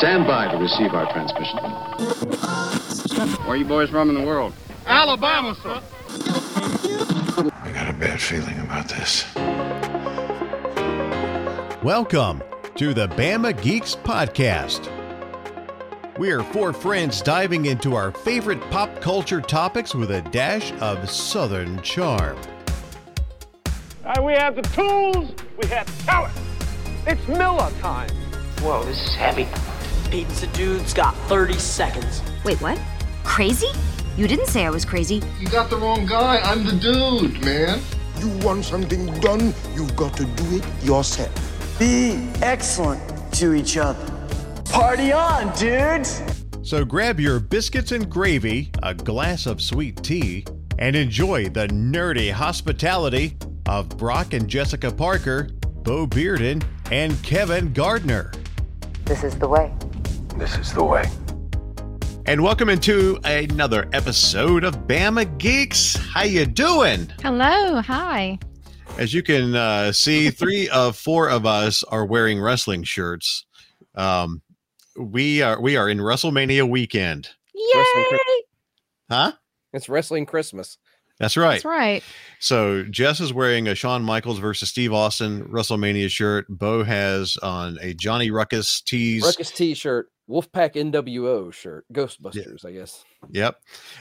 Stand by to receive our transmission. Where are you boys from in the world? Alabama, sir. I got a bad feeling about this. Welcome to the Bama Geeks Podcast. We are four friends diving into our favorite pop culture topics with a dash of Southern charm. Uh, we have the tools, we have talent. It's Miller time. Whoa, this is heavy. Pizza Dude's got 30 seconds. Wait, what? Crazy? You didn't say I was crazy. You got the wrong guy. I'm the dude, man. You want something done, you've got to do it yourself. Be excellent to each other. Party on, dudes! So grab your biscuits and gravy, a glass of sweet tea, and enjoy the nerdy hospitality of Brock and Jessica Parker, Bo Bearden, and Kevin Gardner. This is the way. This is the way. And welcome into another episode of Bama Geeks. How you doing? Hello, hi. As you can uh, see, three of four of us are wearing wrestling shirts. Um, we are we are in WrestleMania weekend. Yay! Huh? It's wrestling Christmas. That's right. That's right. So Jess is wearing a Shawn Michaels versus Steve Austin WrestleMania shirt. Bo has on a Johnny Ruckus tees. Ruckus T-shirt, Wolfpack NWO shirt, Ghostbusters, I guess. Yep.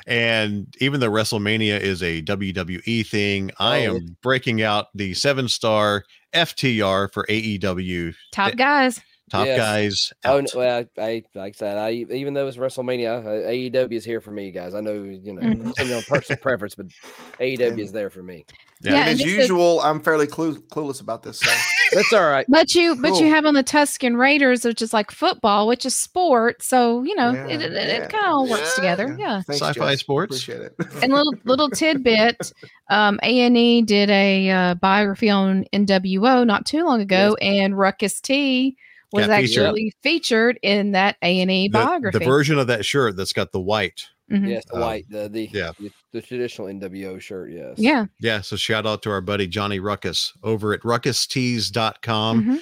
And even though WrestleMania is a WWE thing, I Oh, am breaking out the seven star FTR for AEW. Top guys. Top Yes. guys. Oh, Out. no, well, I, I like I said, I even though it's WrestleMania, uh, AEW is here for me, guys. I know you know, Mhm. depending on personal preference, but AEW is there for me. Yeah. Yeah, And and as this is- usual, I'm fairly clue- clueless about this. So. That's all right. But you but you have on the Tusken Raiders, which is like football, which is sport. So, you know, Yeah, it, it, yeah. it kind of all works together. Yeah. Thanks, Sci-fi Jess. sports. Appreciate it. And little little tidbit, um, A and E did a uh, biography on NWO not too long ago, and Ruckus T was Got featured. actually featured in that A and E The, biography. the version of that shirt that's got the white. Mhm. Yes, the Um, white, the the, yeah. the the traditional NWO shirt. Yes. Yeah. Yeah. So shout out to our buddy Johnny Ruckus over at ruckustees.com. Mhm.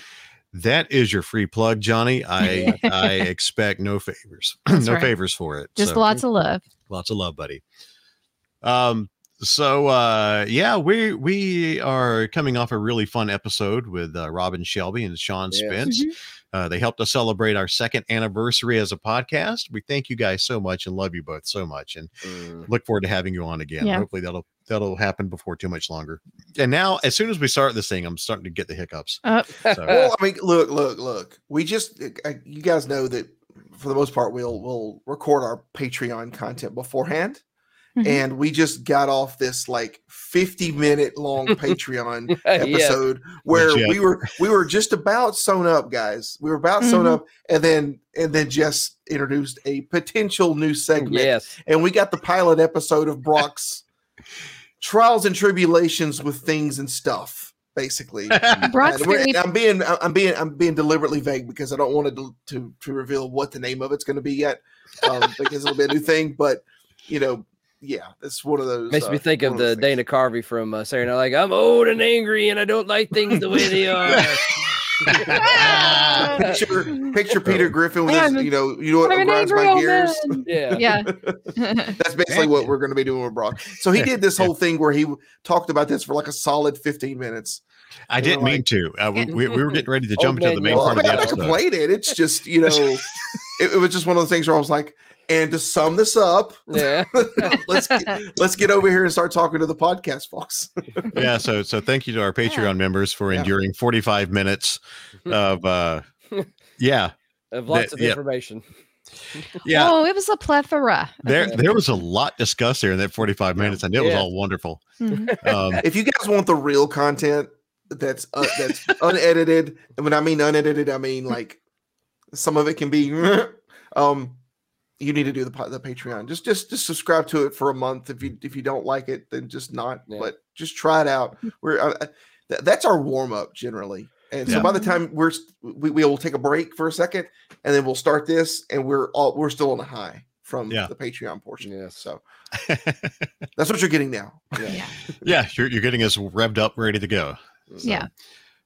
That is your free plug, Johnny. I I expect no favors. No right. favors for it. Just So- lots of love. lots of love buddy um so uh yeah we we are coming off a really fun episode with uh, robin shelby and sean Yes. spence uh, they helped us celebrate our second anniversary as a podcast we thank you guys so much and love you both so much and Mm. look forward to having you on again Yeah. hopefully that'll that'll happen before too much longer and now as soon as we start this thing i'm starting to get the hiccups Uh, so well, I mean, look, look, look. We just, uh, you guys know that for the most part, we'll we'll record our Patreon content beforehand, Mhm. and we just got off this like fifty minute long Patreon Yeah. episode where Legit. we were we were just about sewn up, guys. We were about sewn Mhm. up, and then and then Jess introduced a potential new segment. Yes. and we got the pilot episode of Brock's trials and tribulations with things and stuff, basically. Brock's And we're- I'm being I'm being I'm being deliberately vague because I don't want to to, to reveal what the name of it's going to be yet, um, because it'll be a new thing. But you know, yeah, it's one of those. Makes uh, me think of the things. Dana Carvey from uh, Saturday Night. Like I'm old and angry, and I don't like things the way they are. Picture picture Peter Griffin with his, you know you know what I'm grinds my old gears. yeah. Yeah. That's basically what we're going to be doing with Brock. So he did this whole thing where he talked about this for like a solid 15 minutes. i didn't mean to uh, we, we we were getting ready to jump into the main yells. Well, I part of mean, the I'm not episode complaining. It's just, you know, it, it was just one of those things where I was like, and to sum this up, Yeah. let's get, let's get over here and start talking to the podcast folks. yeah so so thank you to our patreon members for Yeah. enduring 45 minutes of uh yeah Of lots That- of information. yeah Oh, it was a plethora. there there was a lot discussed there in that 45 minutes and it was Yeah. all wonderful Mhm. um if you guys want the real content that's uh, that's unedited, and when I mean unedited, I mean like some of it can be, um, you need to do the the Patreon. Just just just subscribe to it for a month. If you if you don't like it, then just not. Yeah. But just try it out. We're uh, uh, th- that's our warm up generally. And so by the time we're we, we will take a break for a second, and then we'll start this, and we're all we're still on the high from Yeah. the Patreon portion. Yes. So that's what you're getting now. Yeah. yeah you're, you're getting us revved up ready to go So, Yeah.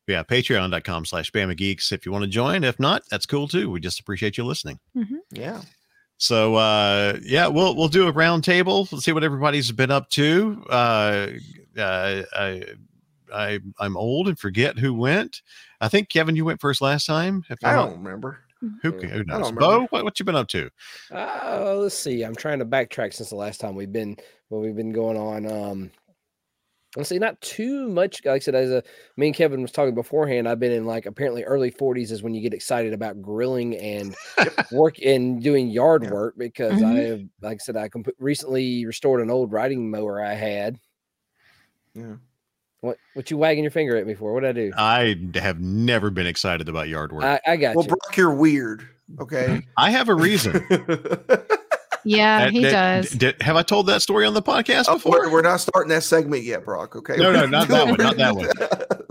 Yeah, patreon.com slash Bama Geeks if you want to join. If not, that's cool too. We just appreciate you listening. Mm-hmm. Yeah. So uh yeah, we'll we'll do a round table. Let's see what everybody's been up to. Uh, uh I I I'm old and forget who went. I think Kevin, you went first last time. If I don't not- remember. who, who knows? Bo, what, what you been up to? Uh, let's see. I'm trying to backtrack since the last time we've been when we've been going on. Um, let's see, not too much. Like I said, as a me and Kevin was talking beforehand, I've been in like apparently early 40s is when you get excited about grilling and work and doing yard Yeah. work because Mhm. I have, like I said, I comp- recently restored an old riding mower I had. Yeah. What what you wagging your finger at me for? What I do? I have never been excited about yard work. I, I got Well, you. Brock, you're weird. Okay. I have a reason. Yeah, That- he that- does. did- have I told that story on the podcast Oh, before? we're, we're not starting that segment yet, Brock. Okay. No, no, not that one, not that one.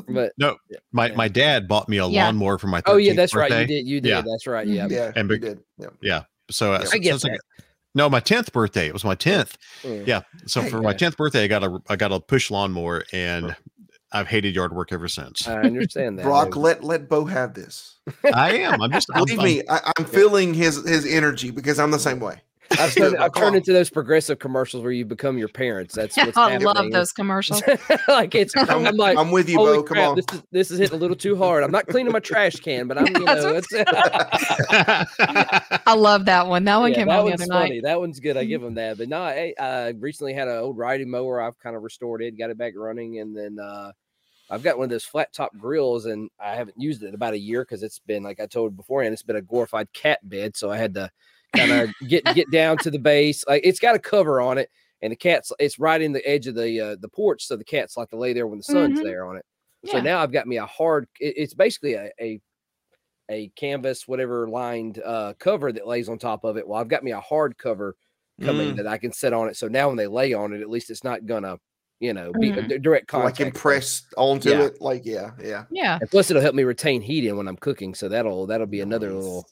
But No, my my dad bought me a Yeah. lawnmower for my. oh yeah, 13th that's right. You did. You did. Yeah. That's right. Yeah. yeah, And we bec- did. Yeah. So, uh, Yeah. so I get it's like- no, my tenth birthday. It was my tenth. Mm. Yeah. So Hey, for my tenth birthday, I got a I got a push lawnmower, and I've hated yard work ever since. I understand that. Brock, man. let let Bo have this. I am. I'm just. Believe I'm- me, I, I'm feeling his his energy because I'm the same way. I've turned, I've turned into those progressive commercials where you become your parents. That's what's I happening. love those commercials. like it's, I'm, I'm, like, I'm with you, holy Bo. Come crap, on. this is this is hitting a little too hard. I'm not cleaning my trash can, but I'm, you That's know, it's, I love that one. That one yeah, came that out the other funny. night. That one's good. I Mhm. give them that. But no, I, I recently had an old riding mower. I've kind of restored it, got it back running, and then uh, I've got one of those flat top grills, and I haven't used it in about a year because it's been like I told beforehand, it's been a glorified cat bed. So I had to kind of get get down to the base. Like it's got a cover on it, and the cat's it's right in the edge of the uh, the porch, so the cats like to lay there when the sun's Mhm. there on it. So Yeah. now I've got me a hard. it- it's basically a, a a canvas whatever lined uh cover that lays on top of it. Well, I've got me a hard cover coming Mm. that I can set on it. So now when they lay on it, at least it's not gonna, you know, be a d- direct like contact. impressed onto Yeah. it. Like, yeah, yeah. Yeah. And plus, it'll help me retain heat in when I'm cooking. So that'll that'll be another Nice. little.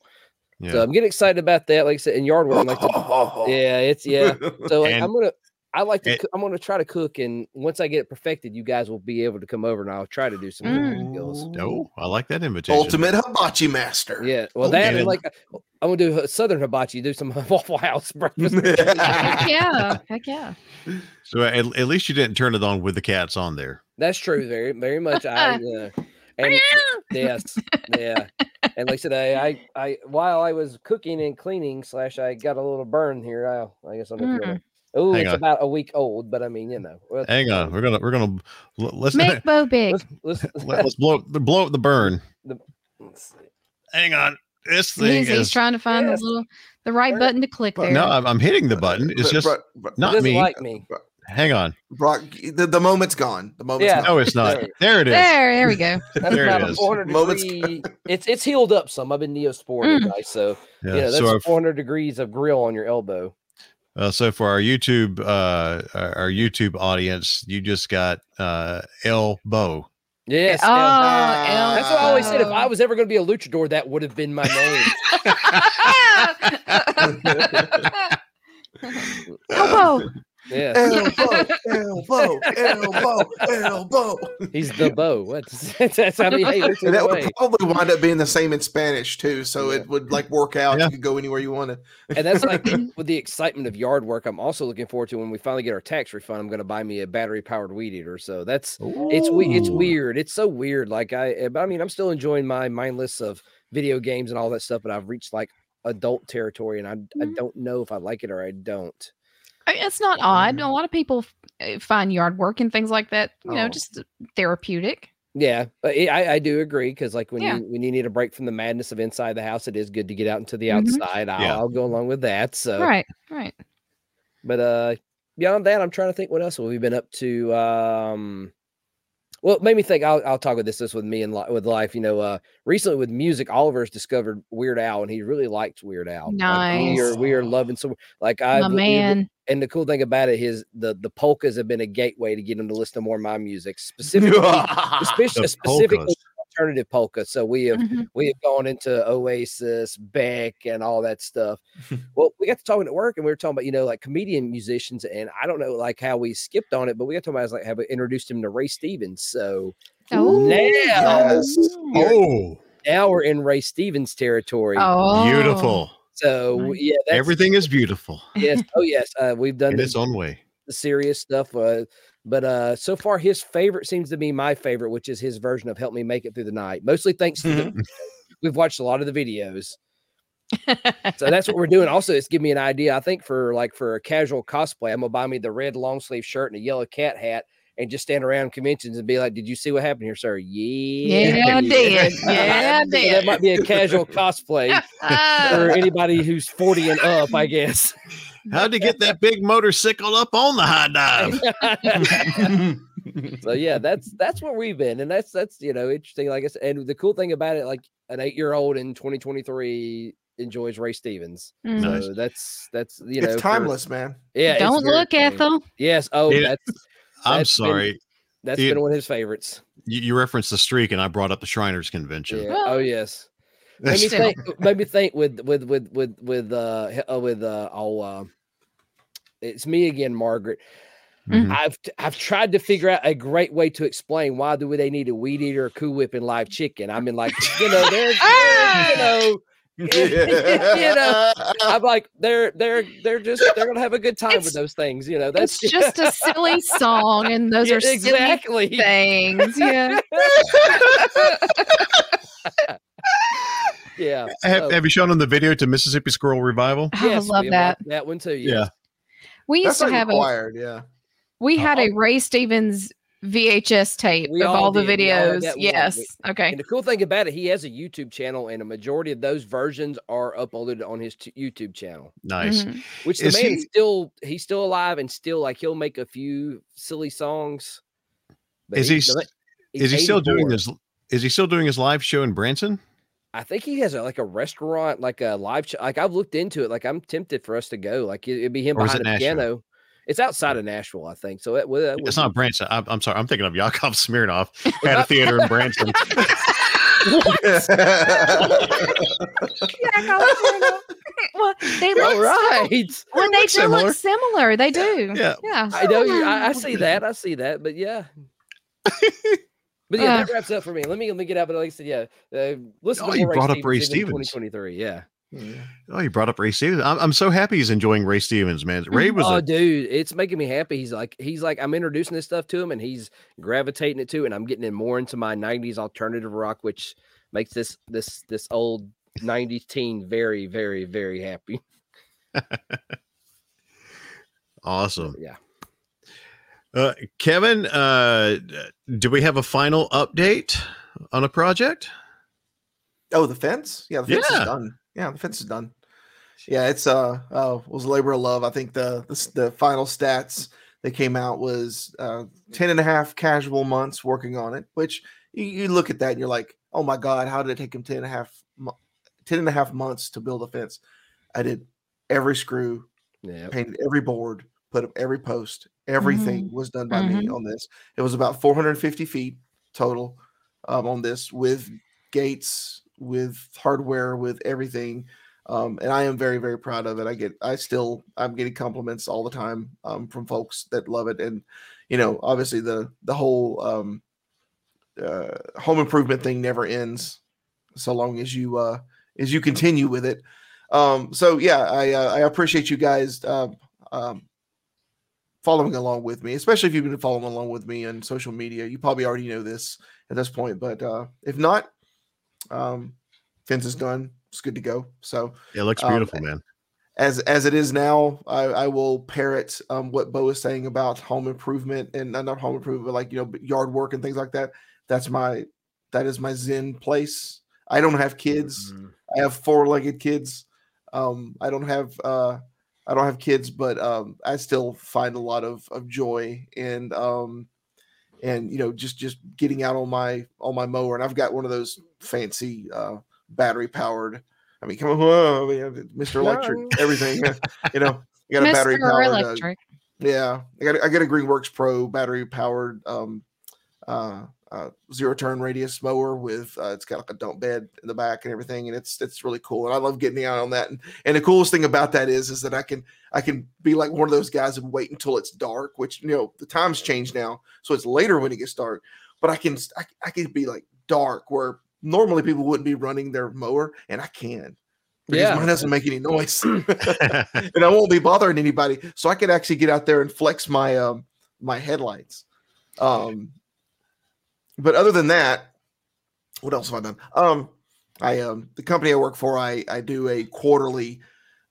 Yeah. So I'm getting excited about that. Like I said, in yard work, I'm like, to- yeah, it's yeah. So like, And- I'm gonna. I like to. and- coo- I'm gonna try to cook, and once I get it perfected, you guys will be able to come over, and I'll try to do some cooking skills. no, I like that invitation. Ultimate hibachi master. Yeah, well, Oh, that yeah. and like uh, I'm gonna do a southern hibachi, do some Waffle House breakfast. Heck yeah. Heck yeah. So at, at least you didn't turn it on with the cats on there. That's true, very, very much. I uh, and yes, yeah, and like I said, I, I, I, while I was cooking and cleaning, slash, I got a little burn here. I, I guess I'm gonna. Oh, it's on. about a week old, but I mean, you know. well, Hang on, we're gonna we're gonna let's Make Bo big. Let's, let's, let- let's blow blow up the burn. let's see. Hang on, this thing He's, he's is trying to find Yes. the little the right Right. button to click there. no. I'm, I'm hitting the button. It's But- just but- but- not doesn't me. like me. Hang on. Brock, the, the moment's gone. The moment's Yeah. gone. No, it's not. There. There it is. there, there we go. That's There it about a is. 400 Moments- degree. It's it's healed up some. I've been neosporin, Mm. guys, so Yeah. you know that's so our 400 degrees of grill on your elbow. Uh, so for our YouTube, uh, our, our YouTube audience, you just got uh, elbow. Yes. Oh, yeah. That's what I always said. If. I was ever going to be a luchador, that would have been my name. Elbow. Yeah. Elbow, elbow, elbow, elbow. He's the bow. What? That's I mean, hey, looks And that way. would probably wind up being the same in Spanish too, so Yeah. it would like work out. Yeah. You could go anywhere you wanted. And that's like with the excitement of yard work. I'm also looking forward to when we finally get our tax refund. I'm going to buy me a battery powered weed eater. So that's it's it's weird. It's so weird. Like I, eh, but I mean, I'm still enjoying my mindless of video games and all that stuff. But I've reached like adult territory, and I I Mhm. don't know if I like it or I don't. I mean, It's not odd. A lot of people uh, find yard work and things like that, you know, Oh. just therapeutic. Yeah, but I, I I do agree because like when Yeah. you when you need a break from the madness of inside the house, it is good to get out into the Mhm. outside. I'll, Yeah. I'll go along with that. So, Right, right. but uh, beyond that, I'm trying to think what else have we been up to. Um, well, it made me think. I'll I'll talk with this this with me and li- with life. You know, uh, recently with music, Oliver's discovered Weird Al, and he really likes Weird Al. Like, we are we are loving so like I My man. And the cool thing about it is the the polkas have been a gateway to get him to listen to more of my music, specifically especially specifically alternative polka. So we have Mhm. we have gone into Oasis, Beck, and all that stuff. well, we got to talking at work, and we were talking about you know like comedian musicians, and I don't know like how we skipped on it, but we got to talking about like have we introduced him to Ray Stevens. So Oh, Now, Yes. Oh, now we're in Ray Stevens territory. oh. beautiful. So yeah, that's, Everything is beautiful Yes. Oh yes. Uh, we've done in the, its own way. the serious stuff. Uh, but uh, so far, his favorite seems to be my favorite, which is his version of "Help Me Make It Through the Night." Mostly thanks to the, we've watched a lot of the videos. so that's what we're doing. Also, it's giving me an idea. I think for like for a casual cosplay, I'm gonna buy me the red long sleeve shirt and a yellow cat hat, and just stand around conventions and be like, "Did you see what happened here, sir?" Yeah, Yeah, I did. Yeah, I did. that might be a casual cosplay for anybody who's 40 and up, I guess. How'd you get that big motorcycle up on the high dive? so yeah, that's that's where we've been, and that's that's you know interesting. Like I said, and the cool thing about it, like an eight year old in 2023 enjoys Ray Stevens. Mm. So Nice. that's that's you know it's for- timeless, man. yeah, Don't look, funny. Ethel. Yes. Oh, It- that's I'm sorry. That's been- that's it- been one of his favorites. You, you referenced the streak, and I brought up the Shriners Convention. Yeah. Oh yes. Made me think. Made me think with with with with with uh uh, with uh oh uh, it's me again, Margaret. Mhm. I've I've tried to figure out a great way to explain why do they need a weed eater, a cool whip, and live chicken. I mean, like you know, they're, they're you know, you know, I'm like they're they're they're just they're gonna have a good time with those things. You know, that's It's just a silly song, and those Yeah, are silly exactly. things. Yeah. yeah. Have, so- have you shown them the video to Mississippi Squirrel Revival? I yes, love that. That one too. Yeah. We used That's to like have a required, yeah. we had Oh. a uh-huh. Ray Stevens VHS tape We of all all the did. All videos. Yes. We- Okay. And the cool thing about it, he has a YouTube channel, and a majority of those versions are uploaded on his t- YouTube channel. Nice. Mhm. Which the Is man he- still he's still alive and still like he'll make a few silly songs. but Is he the ma- s- Is he still doing 84. this? Is he still doing his live show in Branson? I think he has a, like a restaurant, like a live. Ch- like I've looked into it. Like I'm tempted for us to go. Like it, would be him Or behind the Nashville? piano. It's outside of Nashville, I think. So it, well, that It's not Branson. I'm, I'm sorry. I'm thinking of Yakov Smirnoff had a theater in Branson. well, they look all right. Well, they do similar. look similar. They do. Yeah. Yeah. I know you. I, I see that. I see that. But yeah. But yeah, Uh. that wraps up for me. Let me let me get out. But like I said, yeah, uh, listen Oh, to you more brought up Ray Stevens Stevens. 2023. Yeah. Oh, you brought up Ray Stevens. I'm, I'm so happy he's enjoying Ray Stevens, man. Ray was oh, a, dude, it's making me happy. He's like, he's like, I'm introducing this stuff to him, and he's gravitating it to, and I'm getting in more into my '90s alternative rock, which makes this this this old '90s teen very, very, very happy. awesome. Yeah. Uh, Kevin, uh, do we have a final update on a project? Oh, the fence? Yeah, the fence Yeah. is done. Yeah, the fence is done. Yeah, it's uh oh, it was labor of love. I think the the, the final stats that came out was uh 10 and a half casual months working on it, which you, you look at that and you're like, oh my god, how did it take him 10 and a half 10 and a half months to build a fence? I did every screw, Yeah. painted every board, put up every post, everything was done by me Mhm. on this. It was about 450 feet total um, on this with gates, with hardware, with everything. Um, and I am very, very proud of it. I get, I still, I'm getting compliments all the time um, from folks that love it. And, you know, obviously the, the whole um, uh, home improvement thing never ends so long as you, uh, as you continue with it. Um, so yeah, I, uh, I appreciate you guys, uh, um, following along with me, especially if you've been following along with me on social media. You probably already know this at this point, but uh, if not, um, fence is done. It's good to go. So It looks Um, beautiful, man. as as it is now, I, I will parrot um, what Bo is saying about home improvement and uh, not home improvement, but like you know yard work and things like that. That's my that is my zen place. I don't have kids. Mhm. I have four-legged kids. Um, I don't have uh, I don't have kids, but um, I still find a lot of, of joy and um, and you know just just getting out on my on my mower. And I've got one of those fancy uh, battery powered. I mean, come on, whoa, Mr. Electric, everything. you know, you got a battery powered. uh, yeah, I got a- I got a Greenworks Pro battery powered um uh, uh zero turn radius mower with uh, it's got like a dump bed in the back and everything and it's it's really cool and I love getting out on that and and the coolest thing about that is is that I can I can be like one of those guys and wait until it's dark which you know the times change now so it's later when it gets dark but I can I, I can be like dark where normally people wouldn't be running their mower, and I can because Yeah. mine doesn't make any noise, and I won't be bothering anybody. So I could actually get out there and flex my um my headlights. Um, but other than that, what else have I done? Um, I um the company I work for, I I do a quarterly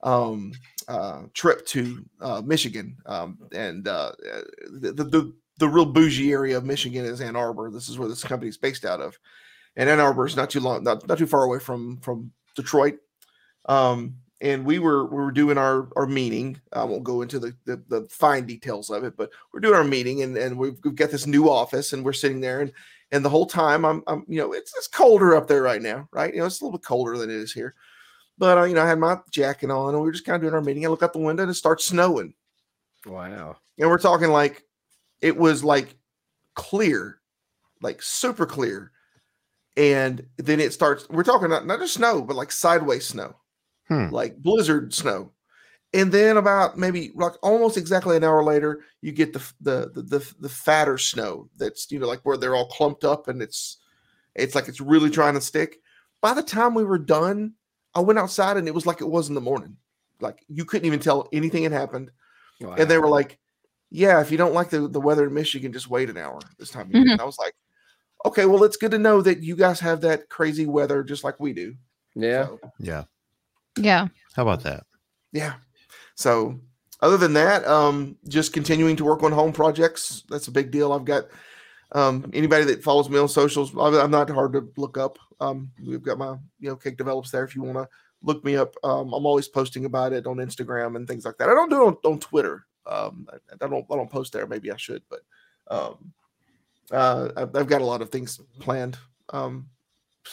um uh trip to uh Michigan. Um and uh the the the, the real bougie area of Michigan is Ann Arbor. This is where this company is based out of. And Ann Arbor is not too long, not, not too far away from from Detroit. Um and we were we were doing our our meeting. I won't go into the, the the fine details of it, but we're doing our meeting and and we've, we've got this new office and we're sitting there and and the whole time I'm, I'm you know it's it's colder up there right now right you know it's a little bit colder than it is here but uh, you know I had my jacket on and we were just kind of doing our meeting I look out the window and it starts snowing Wow. and we're talking like it was like clear like super clear and then it starts we're talking not, not just snow but like sideways snow. Hmm. like blizzard snow. And then about maybe like almost exactly an hour later you get the the the the, the fatter snow that's you know like where they're all clumped up and it's it's like it's really trying to stick. By the time we were done i went outside and it was like it was in the morning. Like you couldn't even tell anything had happened. And they were like yeah if you don't like the, the weather in michigan just wait an hour this time of year." and i was like okay well it's good to know that you guys have that crazy weather just like we do Yeah. So, Yeah. Yeah. How about that? yeah so other than that um just continuing to work on home projects that's a big deal i've got um anybody that follows me on socials i'm I'm not hard to look up um we've got my you know cake develops there if you want to look me up um i'm always posting about it on instagram and things like that i don't do it on, on twitter um I, I don't i don't post there maybe i should but um uh I've, got a lot of things planned um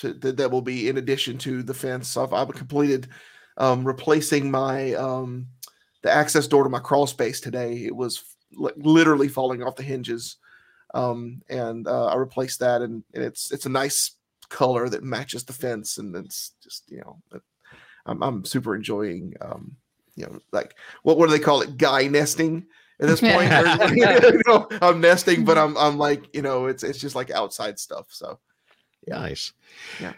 that, that will be in addition to the fence i've, I've completed um replacing my um the access door to my crawl space today. It was li- literally falling off the hinges um and uh, i replaced that and, and it's it's a nice color that matches the fence and it's just you know i'm, I'm super enjoying um you know like what what do they call it? Guy nesting at this point Or, you know, i'm nesting but i'm i'm like you know it's it's just like outside stuff so yeah Nice. Yeah.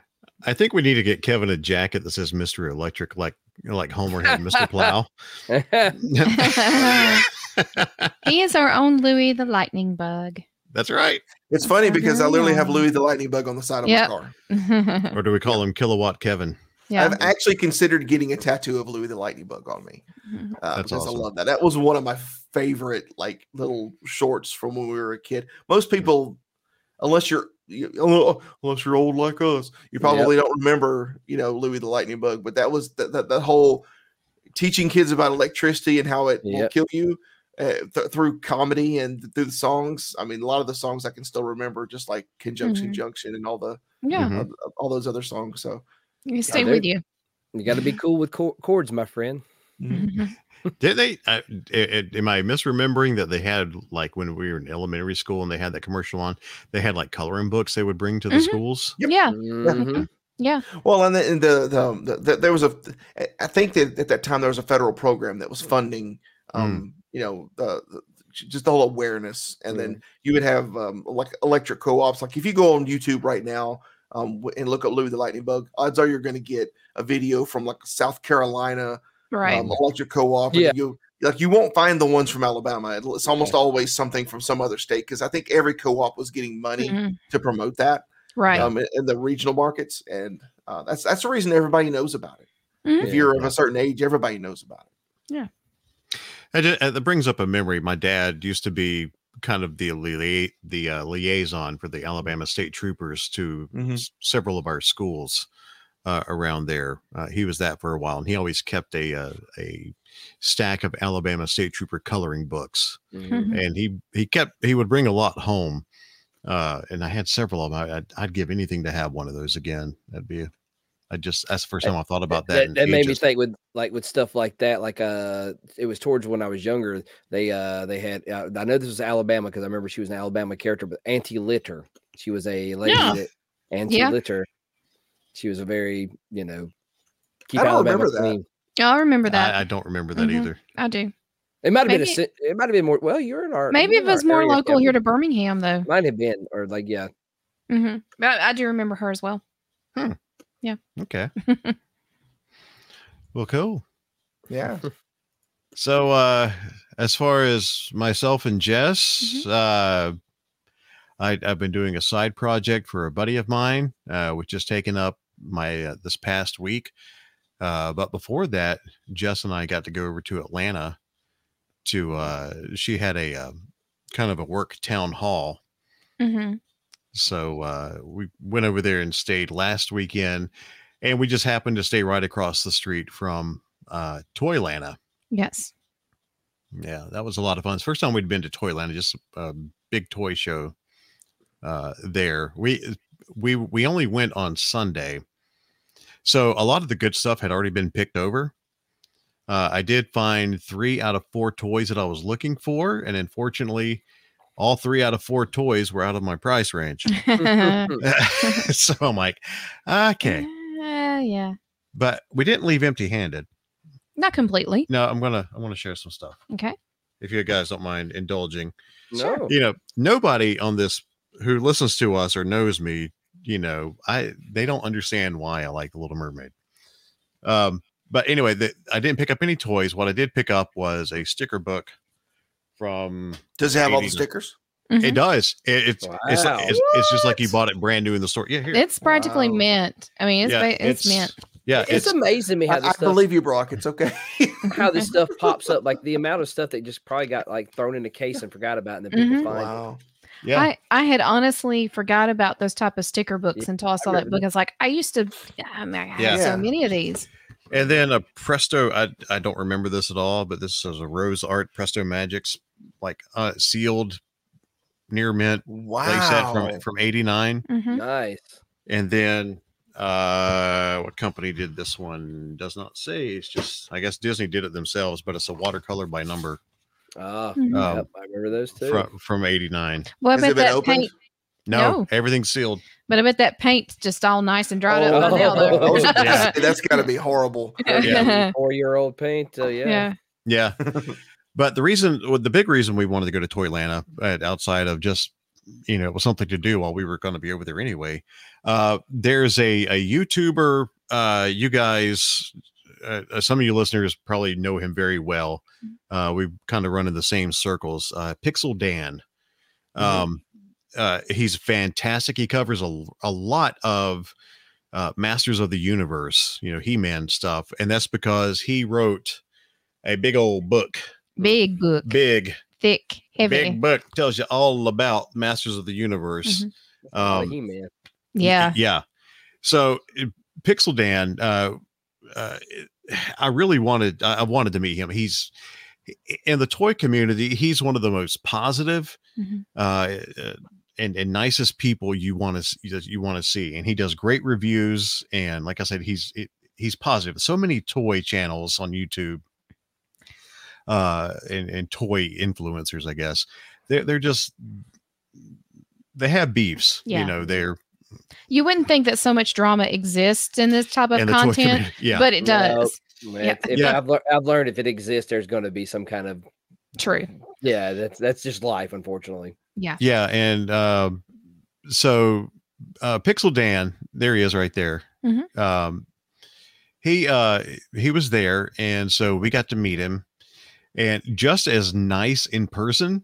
I think we need to get Kevin a jacket that says Mr. Electric, like like Homer had Mr. Plow. he is our own Louie the Lightning Bug. That's right. it's funny because i literally have louie the lightning bug on the side of Yep. my car. Or do we call him Kilowatt Kevin? Yeah. I've actually considered getting a tattoo of Louie the Lightning Bug on me uh, That's because awesome. I love that. That was one of my favorite like little shorts from when we were a kid. Most people, unless you're you, unless you're old like us, you probably don't remember you know Louie the Lightning Bug. But that was that that, that whole teaching kids about electricity and how it will kill you. Uh, th- through comedy and through the songs, I mean, a lot of the songs I can still remember, just like Conjunction Mhm. Junction and all the Yeah. Mhm. all, all those other songs. So You stay dude. with you. You got to be cool with chor- chords, my friend. Did they? Uh, i- i- am I misremembering that they had like when we were in elementary school and they had that commercial on? They had like coloring books they would bring to the Mhm. schools. Yep. Yeah. Mhm. Yeah. Well, and the, and the, the, the, the there was a, I think that at that time there was a federal program that was funding, um, you know, the, the just the whole awareness, and then you would have um, like electric co-ops. Like if you go on YouTube right now, um, and look up Louie the Lightning Bug, odds are you're going to get a video from like South Carolina Right. um, electric co-op. Yeah. You like you won't find the ones from Alabama. It's almost always something from some other state because I think every co-op was getting money Mhm. to promote that Right. um, in, in the regional markets, and uh, that's that's the reason everybody knows about it. Mhm. If you're of a certain age, everybody knows about it. And it, uh, that brings up a memory. My dad used to be kind of the lia- the uh, liaison for the Alabama State Troopers to Mhm. s- several of our schools uh, around there. Uh, he was that for a while, and he always kept a uh, a stack of Alabama State Trooper coloring books. Mhm. And he he kept he would bring a lot home. Uh, and I had several of them. I, I'd, I'd give anything to have one of those again. That'd be. I just that's the first time I thought about that. That, that made me think with like with stuff like that. Like uh, it was towards when I was younger. They uh they had uh, I know this was Alabama because I remember she was an Alabama character, but Auntie Litter. She was a lady Yeah. that Auntie Yeah. Litter. She was a very you know keep I don't Alabama remember that. clean. I remember that. I, I don't remember that Mhm. either. I do. It might have been a. It might have been more. Well, you're in our. Maybe it was more area, local yeah, here to Birmingham, though. Might have been, or like yeah. Mm-hmm. But I do remember her as well. Hmm. Yeah. Okay. well, cool. Yeah. So, uh, as far as myself and Jess, uh, I, I've been doing a side project for a buddy of mine, uh, which has taken up my uh, this past week. Uh, but before that, Jess and I got to go over to Atlanta. To uh, she had a uh, kind of a work town hall, hmm so uh, we went over there and stayed last weekend, and we just happened to stay right across the street from uh, Toylanta. Yes. Yeah, that was a lot of fun. It's the first time we'd been to Toylanta, just a big toy show uh there. We we we only went on Sunday. So a lot of the good stuff had already been picked over. Uh, I did find three out of four toys that I was looking for, and unfortunately, all three out of four toys were out of my price range. so I'm like, okay, Uh, yeah. but we didn't leave empty-handed. Not completely. No, I'm gonna I want to share some stuff Okay. if you guys don't mind indulging. No. you know nobody on this who listens to us or knows me you know i they don't understand why i like the little mermaid um but anyway the, i didn't pick up any toys what i did pick up was a sticker book from Does it have all the 80s. stickers? Mhm. it does it, it's it's, like, Wow. it's it's just like you bought it brand new in the store yeah here It's practically Wow. mint. I mean, it's Yeah, ba- it's, mint. yeah it's, it's, amazing me how I, this I stuff, believe you, Brock. It's okay. how this stuff pops up. Like the amount of stuff that just probably got like thrown in a case and forgot about, and then people Mhm. find. it. Wow. yeah I, I had honestly forgot about those type of sticker books Yeah, until I saw that book. I was like, I used to, I, mean, I had Yeah. so many of these. and then a presto I, I don't remember this at all but this is a rose art presto magix like uh sealed near mint playset Wow. from from 89 hmm Nice. and then uh what company did this one does not say it's just i guess disney did it themselves but it's a watercolor by number Ah, Mhm. Um, yep, I remember those too. from from 89 Well, I Has bet it been that opened? paint, no, No. everything's sealed but I bet that paint's just all nice and dried up by now. Oh, Though. yeah. That's got to be horrible. Yeah. Four-year-old paint. Uh, yeah. yeah. yeah but the reason well, the big reason we wanted to go to toylanta uh, outside of just you know it was something to do while we were going to be over there anyway uh there's a a youtuber uh you guys uh, uh, some of you listeners probably know him very well. Uh we kind of run in the same circles uh pixel dan. Um uh he's fantastic. He covers a, a lot of uh masters of the universe you know he-man stuff and that's because he wrote a big old book. Big book, big. Thick, heavy. big book. Tells you all about masters of the universe. Mhm. um he man. yeah. yeah. So pixel dan uh, uh i really wanted i wanted to meet him he's in the toy community he's one of the most positive Mhm. uh uh, and, and nicest people you want to you want to see and he does great reviews and like i said he's he's positive so many toy channels on youtube uh and, and toy influencers i guess they're, they're just they have beefs Yeah. you know they're You wouldn't think that so much drama exists in this type of in the toy content, yeah but it does. Man, Yeah. If Yeah. I've, lear- I've learned if it exists, there's going to be some kind of True. yeah. That's that's just life, unfortunately. Yeah. yeah and um so uh pixel dan there he is right there Mhm. um he uh he was there and so we got to meet him and just as nice in person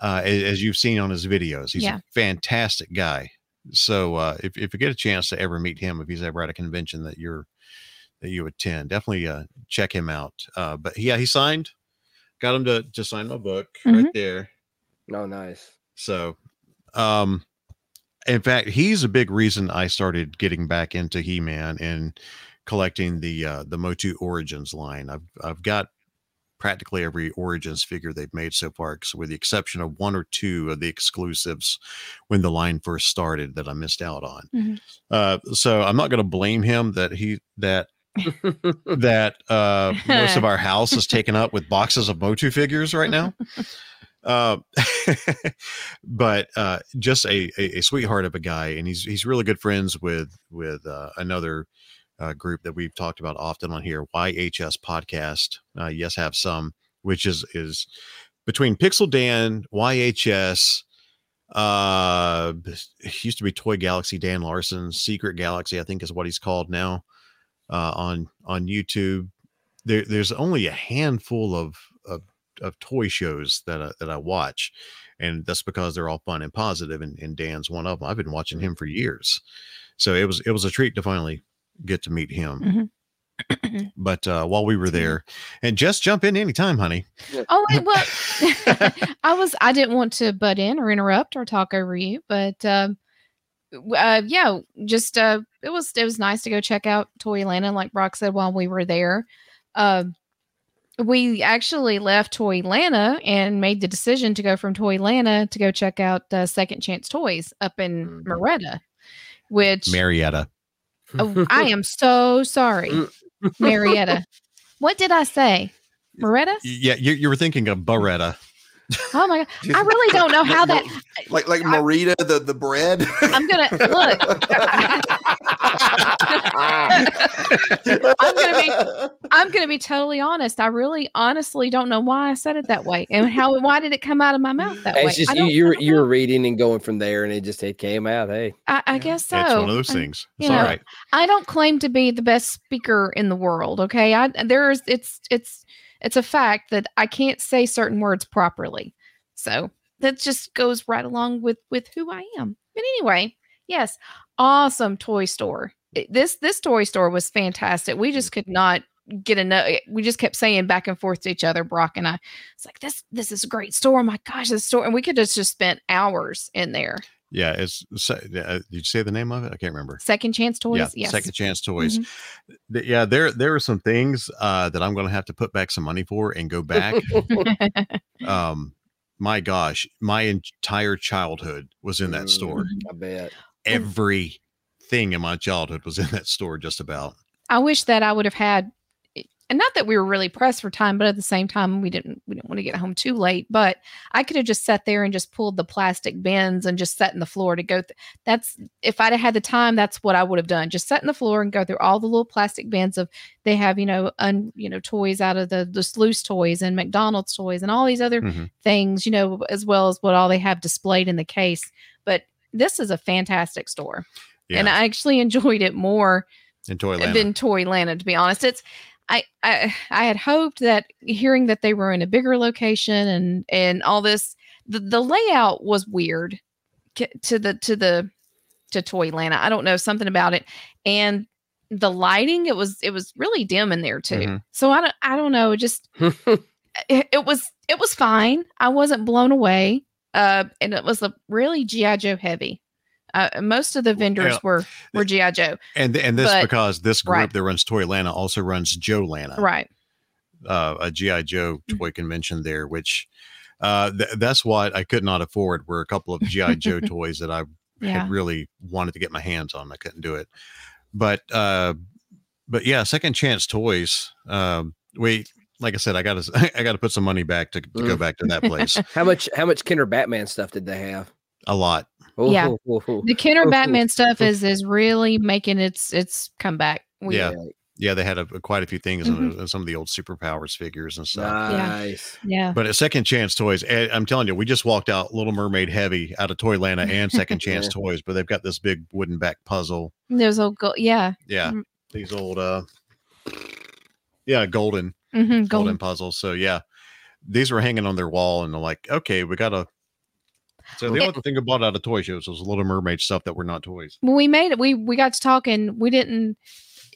uh as, as you've seen on his videos he's Yeah. a fantastic guy so uh if, if you get a chance to ever meet him if he's ever at a convention that you're that you attend definitely uh check him out uh but yeah he signed got him to to sign my book right there No, nice. so, um, in fact, he's a big reason I started getting back into He-Man and collecting the uh, the Motu Origins line. I've I've got practically every Origins figure they've made so far, so with the exception of one or two of the exclusives when the line first started that I missed out on. Mhm. Uh, so I'm not going to blame him that he that that uh, most of our house is taken up with boxes of Motu figures right now. Uh, but uh, just a, a, a sweetheart of a guy, and he's he's really good friends with with uh, another uh, group that we've talked about often on here, YHS Podcast. Uh, yes, have some which is is between Pixel Dan, YHS, uh, used to be Toy Galaxy Dan Larson, Secret Galaxy, I think is what he's called now, uh, on on YouTube. There, there's only a handful of of, of toy shows that I, that I watch, and that's because they're all fun and positive, and, and Dan's one of them. I've been watching him for years, so it was it was a treat to finally get to meet him. Mhm. But uh, while we were there, and just jump in anytime, honey. Oh, wait, well, I was I didn't want to butt in or interrupt or talk over you, but um, uh, yeah, just uh, it was it was nice to go check out Toy Atlanta, like Brock said while we were there. Um, we actually left Toy Atlanta and made the decision to go from Toy Atlanta to go check out uh, Second Chance Toys up in Marietta, which Marietta. Oh, I am so sorry, mm. Marietta. What did I say? Moretta? Yeah, you, you were thinking of Beretta. Oh my god! I really don't know how that. like like Marita the the bread. I'm gonna look. I'm gonna be. I'm gonna be totally honest. I really, honestly, don't know why I said it that way, and how. Why did it come out of my mouth that way? It's just you, don't- you were you were reading and going from there, and it just it came out. Hey, I, I guess so. It's one of those I- things. you It's all know, right. I don't claim to be the best speaker in the world. Okay, I there's it's it's it's a fact that I can't say certain words properly. So that just goes right along with with who I am. But anyway, yes, awesome toy store. This this toy store was fantastic. We just could not get enough. Eh, we just kept saying back and forth to each other, Brock and I. It's like this this is a great store. Oh my gosh, this store, and we could have just spent hours in there. Yeah, it's. se- uh, Did you say the name of it? I can't remember. Second chance toys. Yeah, yes. Second Chance Toys. Mhm. Yeah, there there are some things uh, that I'm going to have to put back some money for and go back. um, my gosh, my entire childhood was in that store. Mm-hmm. I bet. Everything in my childhood was in that store, just about. I wish that I would have had and not that we were really pressed for time, but at the same time we didn't we didn't want to get home too late. But I could have just sat there and just pulled the plastic bins and just sat in the floor to go. Th- that's if I'd have had the time, that's what I would have done. Just sat in the floor and go through all the little plastic bins of they have you know un you know toys out of the the loose toys and McDonald's toys and all these other Mhm. things you know as well as what all they have displayed in the case. But this is a fantastic store, and I actually enjoyed it more In Toyland. than Toyland, to be honest. It's I, I I had hoped that hearing that they were in a bigger location and and all this the, the layout was weird to the to the to Toyland. I don't know something about it and the lighting it was it was really dim in there too. Mhm. So I don't I don't know just it, it was it was fine. I wasn't blown away. Uh and it was a really GI Joe heavy. Uh, most of the vendors Yeah. were were GI Joe. and and this but- because this group right. that runs Toy Atlanta also runs JoeLanta. Right. uh, a GI Joe Mm-hmm. toy convention there, which uh, th- that's what I could not afford. Were a couple of GI Joe toys that I Yeah. had really wanted to get my hands on. I couldn't do it, but uh, but yeah, Second Chance Toys. Um, we like I said, I got to I got to put some money back to, to go Mm. back to that place. How much how much Kenner Batman stuff did they have? a lot. Yeah. Oh, oh, oh. The Kenner Batman stuff is is really making its its comeback. We, Yeah. Yeah, they had a, quite a few things, Mhm. and some of the old superpowers figures and stuff. Nice. yeah. But at Second Chance Toys, eh, I'm telling you, we just walked out Little Mermaid heavy out of Toylanta and Second Chance Yeah. Toys, but they've got this big wooden back puzzle. Those old go- yeah. Yeah, Mm. these old, uh, yeah, golden hmm golden Golden. puzzles. So yeah, these were hanging on their wall, and they're like, okay, we gotta. So the only thing I bought out of toy shows was Little Mermaid stuff that were not toys. When we made it, we we got to talking. We didn't.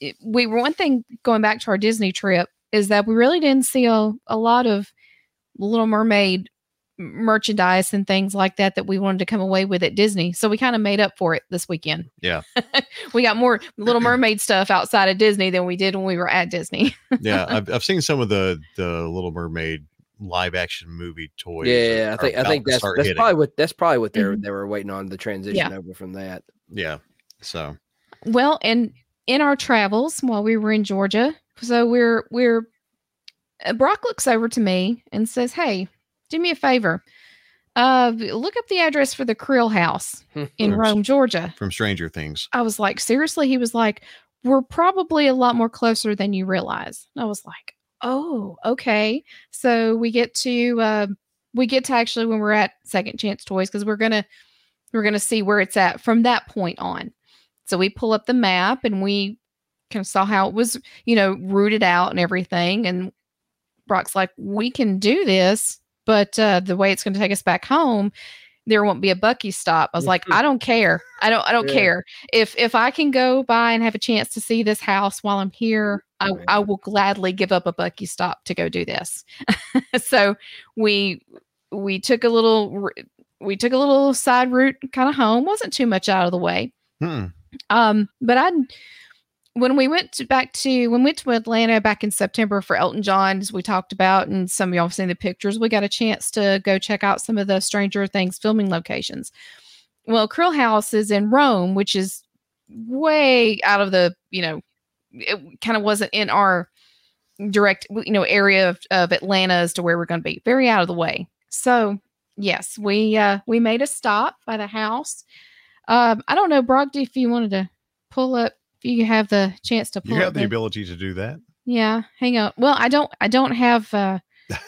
it- We were one thing going back to our Disney trip is that we really didn't see a, a lot of Little Mermaid merchandise and things like that that we wanted to come away with at Disney. So we kind of made up for it this weekend. Yeah, We got more Little Mermaid stuff outside of Disney than we did when we were at Disney. yeah. I've I've seen some of the the Little Mermaid live action movie toys. Yeah, are- I think I think that's that's hitting. probably what that's probably what they were Mhm. they were waiting on the transition Yeah. over from that. yeah. So Well, and in our travels while we were in Georgia, so we're we're uh, Brock looks over to me and says, "Hey, do me a favor. Uh, look up the address for the Creel House in From- Rome, Georgia." from Stranger Things. I was like, "Seriously?" He was like, "We're probably a lot more closer than you realize." And I was like, Oh, okay. So we get to uh, we get to actually when we're at Second Chance Toys because we're gonna we're gonna see where it's at from that point on. So we pull up the map and we kind of saw how it was, you know, rooted out and everything. And Brock's like, we can do this, but uh, the way it's going to take us back home, there won't be a Buc-ee stop. I was like, I don't care. I don't. I don't Yeah. care if if I can go by and have a chance to see this house while I'm here. I, I will gladly give up a Buc-ee stop to go do this. so we we took a little we took a little side route kind of home. wasn't too much out of the way. Hmm. Um, but I, when we went to, back to when we went to Atlanta back in September for Elton John, as we talked about, and some of y'all have seen the pictures, we got a chance to go check out some of the Stranger Things filming locations. Well, Creel House is in Rome, which is way out of the you know, it kind of wasn't in our direct you know area of, of Atlanta as to where we're going to be. Very out of the way. So yes, we uh we made a stop by the house. Um, I don't know, Brogdy, if you wanted to pull up, if you have the chance to pull You have the the- ability to do that. yeah, hang on. Well, I don't. I don't have. uh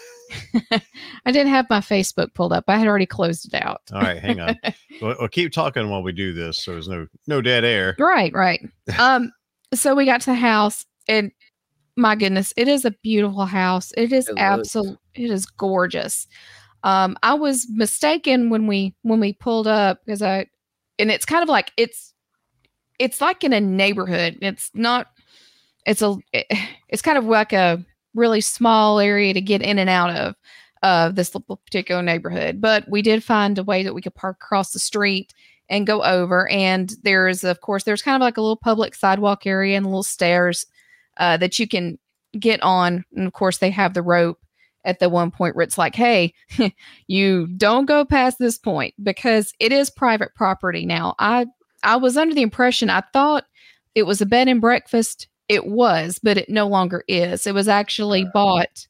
I didn't have my Facebook pulled up. I had already closed it out. All right, hang on. we'll, we'll keep talking while we do this, so there's no no dead air. Right, right. Um, so we got to the house, and my goodness, it is a beautiful house. It is It absolute. It is gorgeous. Um, I was mistaken when we when we pulled up because I, and it's kind of like it's, it's like in a neighborhood. It's not. It's a. it- it's kind of like a really small area to get in and out of of this particular neighborhood. But we did find a way that we could park across the street and go over. And there's, of course, there's kind of like a little public sidewalk area and little stairs uh, that you can get on. And of course, they have the rope at the one point where it's like, hey, you don't go past this point because it is private property now. I I was under the impression I thought it was a bed and breakfast. It was, but it no longer is. It was actually bought,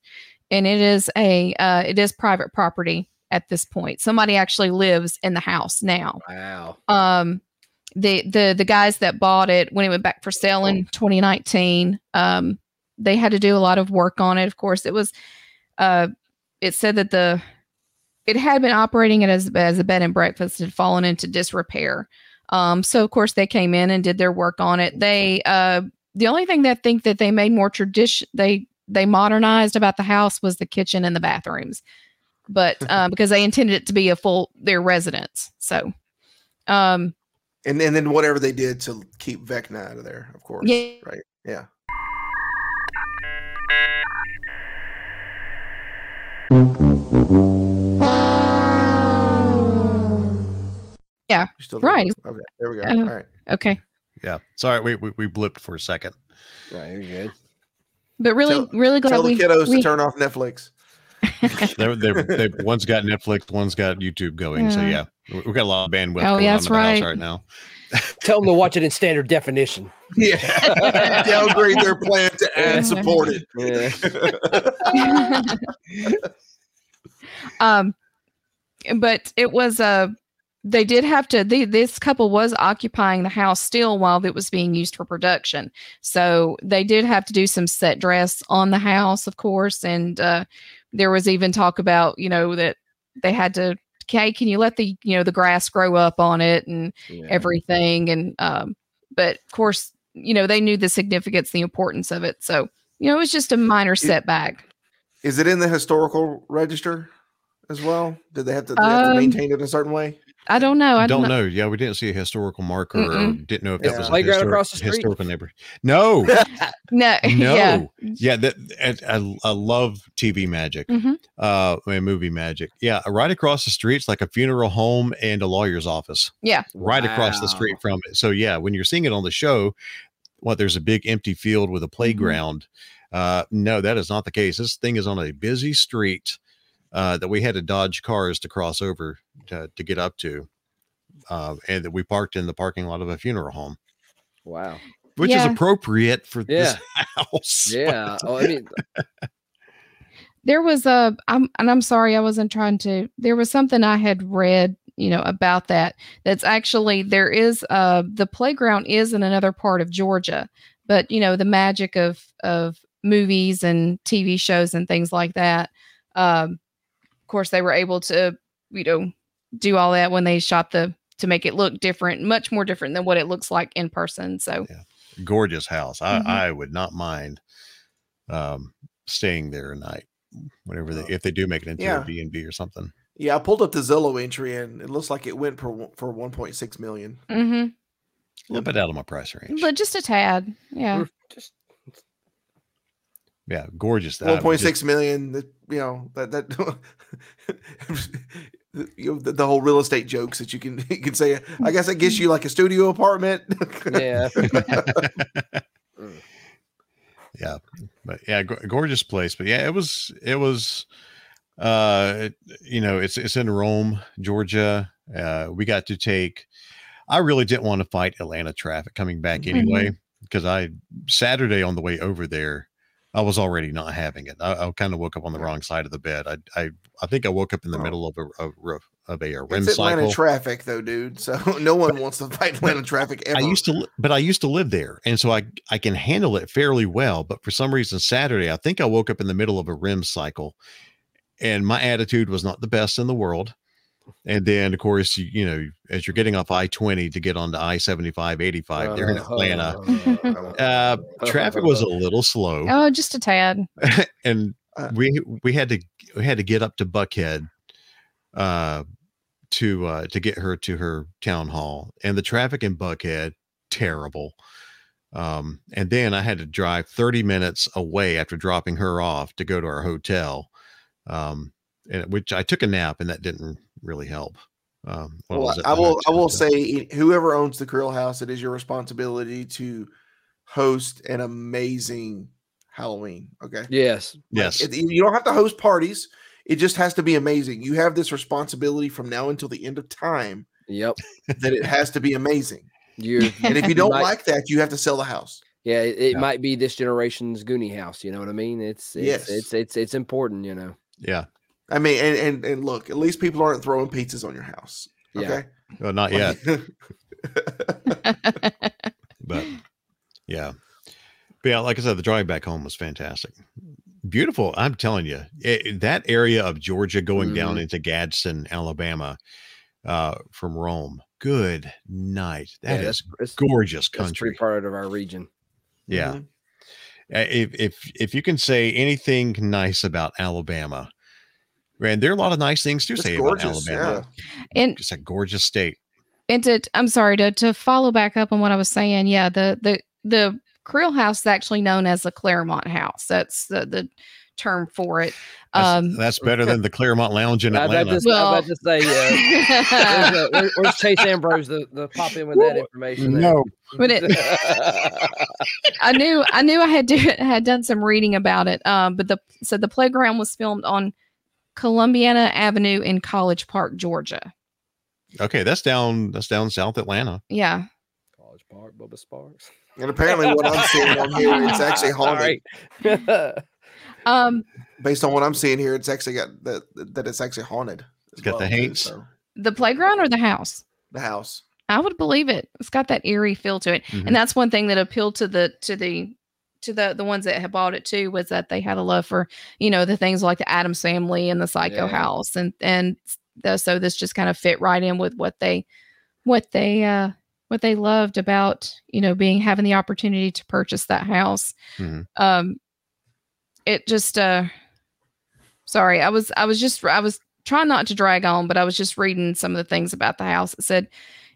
and it is a uh, it is private property at this point. Somebody actually lives in the house now. Wow. um the the the guys that bought it when it went back for sale in 2019 um they had to do a lot of work on it. Of course it was uh it said that the it had been operating it as as a bed and breakfast. Had fallen into disrepair. Um so of course they came in and did their work on it. They uh the only thing that I think that they made more tradition they they modernized about the house was the kitchen and the bathrooms but uh, because they intended it to be a full their residence so um And and then whatever they did to keep Vecna out of there, of course. Yeah. Right. Yeah. Yeah. You still there? Right. Okay. There we go. Uh, All right. Okay. Yeah. Sorry, we we, we blipped for a second. Right, you're good. But really, Tell- really glad Tell the kiddos we to turn off Netflix. They're, they're, they one's got Netflix, one's got YouTube going. So Yeah. yeah, we- we've got a lot of bandwidth Oh, going yeah, on that's in the house right. right now. Tell them to watch it in standard definition. Yeah. Downgrade their plan to ad supported. um but it was uh they did have to they, this couple was occupying the house still while it was being used for production so they did have to do some set dress on the house of course and uh there was even talk about you know that they had to okay can you let the you know the grass grow up on it and everything and um but of course you know they knew the significance the importance of it so you know it was just a minor setback Is it in the historical register as well? Did they have to, they have to Um, maintain it a certain way? I don't know I i don't know. Yeah, we didn't see a historical marker or didn't know if that Yeah. was a Playground histor- across the street. historical neighbor. No, no no. yeah yeah. that I, I, I love TV magic, Mhm. uh, and movie magic. Yeah, right across the street, it's like a funeral home and a lawyer's office. Yeah. right across the street from it. So yeah, when you're seeing it on the show, what there's a big empty field with a playground. Uh, no, that is not the case. This thing is on a busy street uh, that we had to dodge cars to cross over to, to get up to, uh, and that we parked in the parking lot of a funeral home, Wow. which Yeah. is appropriate for this house. Yeah. Oh, I mean, there was a i'm and i'm sorry i wasn't trying to there was something i had read you know about that that's actually there is uh the playground is in another part of georgia but you know the magic of of movies and TV shows and things like that. Um, of course, they were able to, you know, do all that when they shot the to make it look different, much more different than what it looks like in person. So yeah. gorgeous house. I, Mhm. I would not mind um, staying there a night, whatever they if they do make it into Yeah. a B and B or something. Yeah, I pulled up the Zillow entry and it looks like it went for for 1.6 million. hmm A little bit out of my price range. but just a tad. Yeah. Just Yeah, gorgeous. One Uh, point just- six million. That you know that that you know the, the whole real estate jokes that you can you can say. I guess that gets you like a studio apartment. yeah. yeah but yeah go- gorgeous place but yeah it was it was uh it- you know it's it's in rome georgia uh we got to take i really didn't want to fight atlanta traffic coming back anyway because i saturday on the way over there i was already not having it i, I kind of woke up on the wrong side of the bed i i, I think i woke up in the Oh. middle of a, of, a- of a REM it's Atlanta cycle traffic though, dude. So no one wants to fight Atlanta traffic ever. I used to, but I used to live there, and so I I can handle it fairly well. But for some reason, Saturday, I think I woke up in the middle of a REM cycle, and my attitude was not the best in the world. And then, of course, you, you know, as you're getting off I twenty to get onto I 75, 85, there in Atlanta, uh, traffic was a little slow, Oh, just a tad. and Uh, we we had to we had to get up to Buckhead, uh, to uh to get her to her town hall, and the traffic in Buckhead terrible. Um, and then I had to drive 30 minutes away after dropping her off to go to our hotel. Um, and which I took a nap and that didn't really help. Um, while Well, was I will. I will say, whoever owns the Creel House, it is your responsibility to host an amazing Halloween. Okay. Yes. yes, It- you don't have to host parties. It just has to be amazing. You have this responsibility from now until the end of time Yep. that it has to be amazing. You're And if you don't might- like that, you have to sell the house. Yeah, it, it Yeah. might be this generation's Goonie house. You know what I mean? It's it's Yes. it's it's it's important. You know. yeah, I mean, and and, and look, at least people aren't throwing pizzas on your house. Yeah. Okay. well, not yet. But yeah but yeah like i said the drive back home was fantastic beautiful i'm telling you it, that area of georgia going down Mhm. into gadsden alabama uh from rome good night That Yeah, is that's- gorgeous That's country part of our region. yeah Mhm. Uh, if if if you can say anything nice about alabama man there are a lot of nice things to It's say gorgeous. about alabama And just a gorgeous state and to i'm sorry to to follow back up on what i was saying yeah the the the Creel house is actually known as the claremont house that's the, the term for it that's, um that's better than the clermont lounge in I about atlanta to, I was Well- about to say, uh, where's, uh, where's Chase Ambrose the, the pop in with that information? there? But it- i knew i knew i had do, had done some reading about it um but the so the playground was filmed on columbiana avenue in college park georgia okay that's down that's down south atlanta yeah College Park, Bubba Sparxxx. And apparently, what I'm seeing on here, it's actually haunted. Sorry. um Based on what I'm seeing here, it's actually got that that it's actually haunted. It's got the well, too, haints. so, the playground or the house the house. I would believe it. It's got that eerie feel to it, Mhm. and that's one thing that appealed to the to the to the the ones that had bought it too was that they had a love for you know the things like the Addams Family and the Psycho Yeah. House, and and the, so this just kind of fit right in with what they what they uh what they loved about you know being having the opportunity to purchase that house. Mhm. Um, it just uh, sorry, I was I was just I was trying not to drag on, but I was just reading some of the things about the house. It said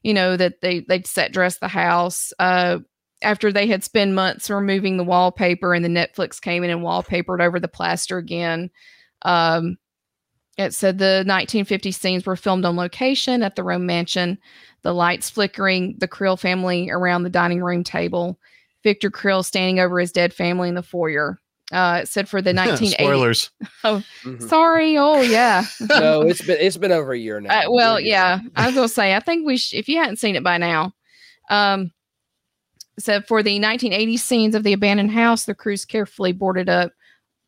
you know that they they'd set dress the house uh after they had spent months removing the wallpaper and the netflix came in and wallpapered over the plaster again um it said the 1950 scenes were filmed on location at the Rome mansion the lights flickering the creel family around the dining room table victor creel standing over his dead family in the foyer uh it said for the 1980 spoilers Mhm. sorry oh yeah no, it's been it's been over a year now. uh, well, yeah, I was gonna say. I think we, sh- if you hadn't seen it by now, um, so for the 1980 scenes of the abandoned house, the crews carefully boarded up,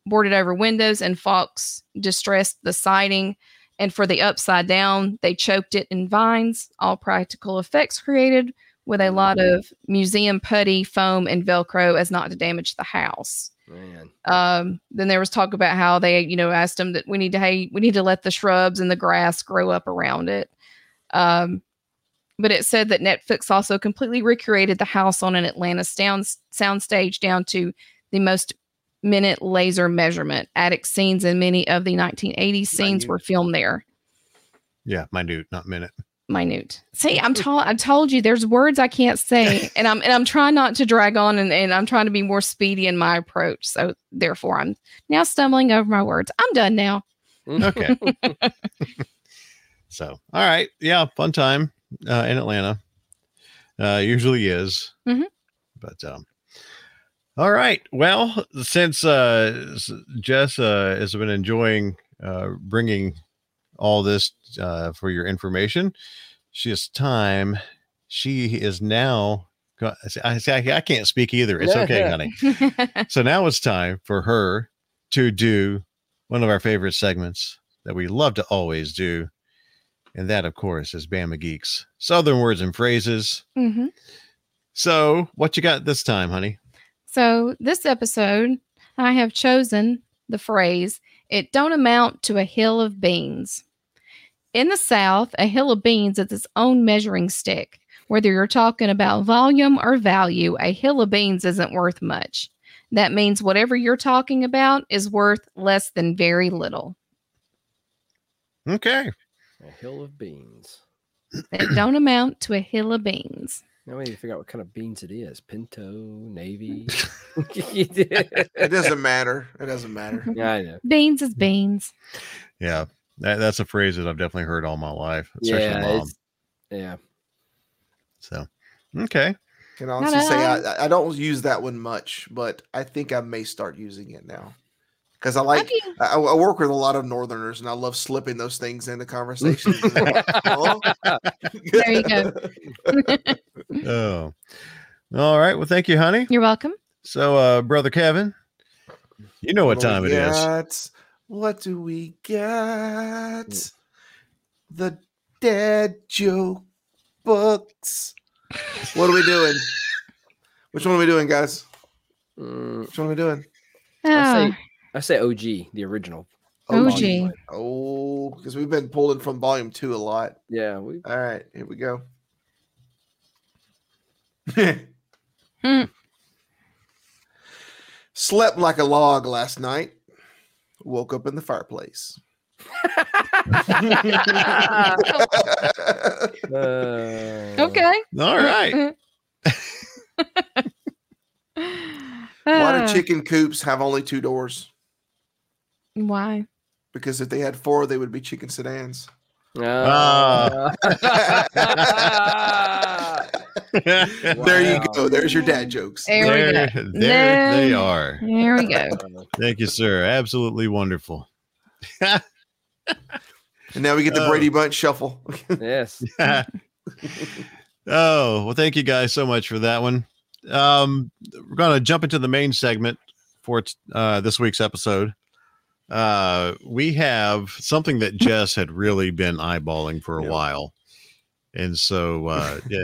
boarded over windows, and Fox distressed the siding. And for the upside down, they choked it in vines. All practical effects created with a lot of museum putty, foam, and Velcro as not to damage the house. Man. Um, then there was talk about how they, you know, asked them that we need to, hey, we need to let the shrubs and the grass grow up around it. Um, but it said that Netflix also completely recreated the house on an Atlanta sound soundstage down to the most minute laser measurement. Attic scenes and many of the 1980s scenes were filmed there. Yeah, minute, not minute. Minute. See, I'm told I told you there's words I can't say, and I'm and I'm trying not to drag on, and, and I'm trying to be more speedy in my approach. So therefore, I'm now stumbling over my words. I'm done now. Okay. so, all right. Yeah, fun time uh, in Atlanta. Uh, usually is. Mhm. But, um, all right. Well, since uh, Jess uh, has been enjoying uh, bringing all this uh, for your information, she has time. She is now. I, I can't speak either. It's okay, honey. So now it's time for her to do one of our favorite segments that we love to always do. And that, of course, is Bama Geeks Southern words and phrases. hmm So, what you got this time, honey? So this episode, I have chosen the phrase, it don't amount to a hill of beans. In the South, a hill of beans is its own measuring stick. Whether you're talking about volume or value, a hill of beans isn't worth much. That means whatever you're talking about is worth less than very little. Okay. A hill of beans. It don't amount to a hill of beans. Now we need to figure out what kind of beans it is. Pinto, navy. It doesn't matter. It doesn't matter. Yeah, I know. Beans is beans. Yeah. That, that's a phrase that I've definitely heard all my life, especially Yeah, mom. yeah. So, okay. Can honestly say I, I don't use that one much, but I think I may start using it now because I like you- I, I work with a lot of Northerners and I love slipping those things into conversations. Oh. There you go. Oh, all right. Well, thank you, honey. You're welcome. So, uh, brother Kevin, you know what do we time it is. got? What do we got? The dad joke books. What are we doing? Which one are we doing, guys? Mm, Which one are we doing? I say I say OG, the original. OG. Oh, because we've been pulling from volume two a lot. Yeah, we All right, here we go. Hmm. Slept like a log last night. Woke up in the fireplace. uh, okay. All right. Why do chicken coops have only two doors? Why? Because if they had four, they would be chicken sedans. uh, There you go. There's your dad jokes. There we there, there they are. There we go. Thank you, sir. Absolutely wonderful. And now we get the Oh. Brady Bunch shuffle. yes. oh, well, thank you guys so much for that one. Um, we're going to jump into the main segment for uh, this week's episode. Uh, we have something that Jess had really been eyeballing for a Yeah. while. And so, uh, yeah,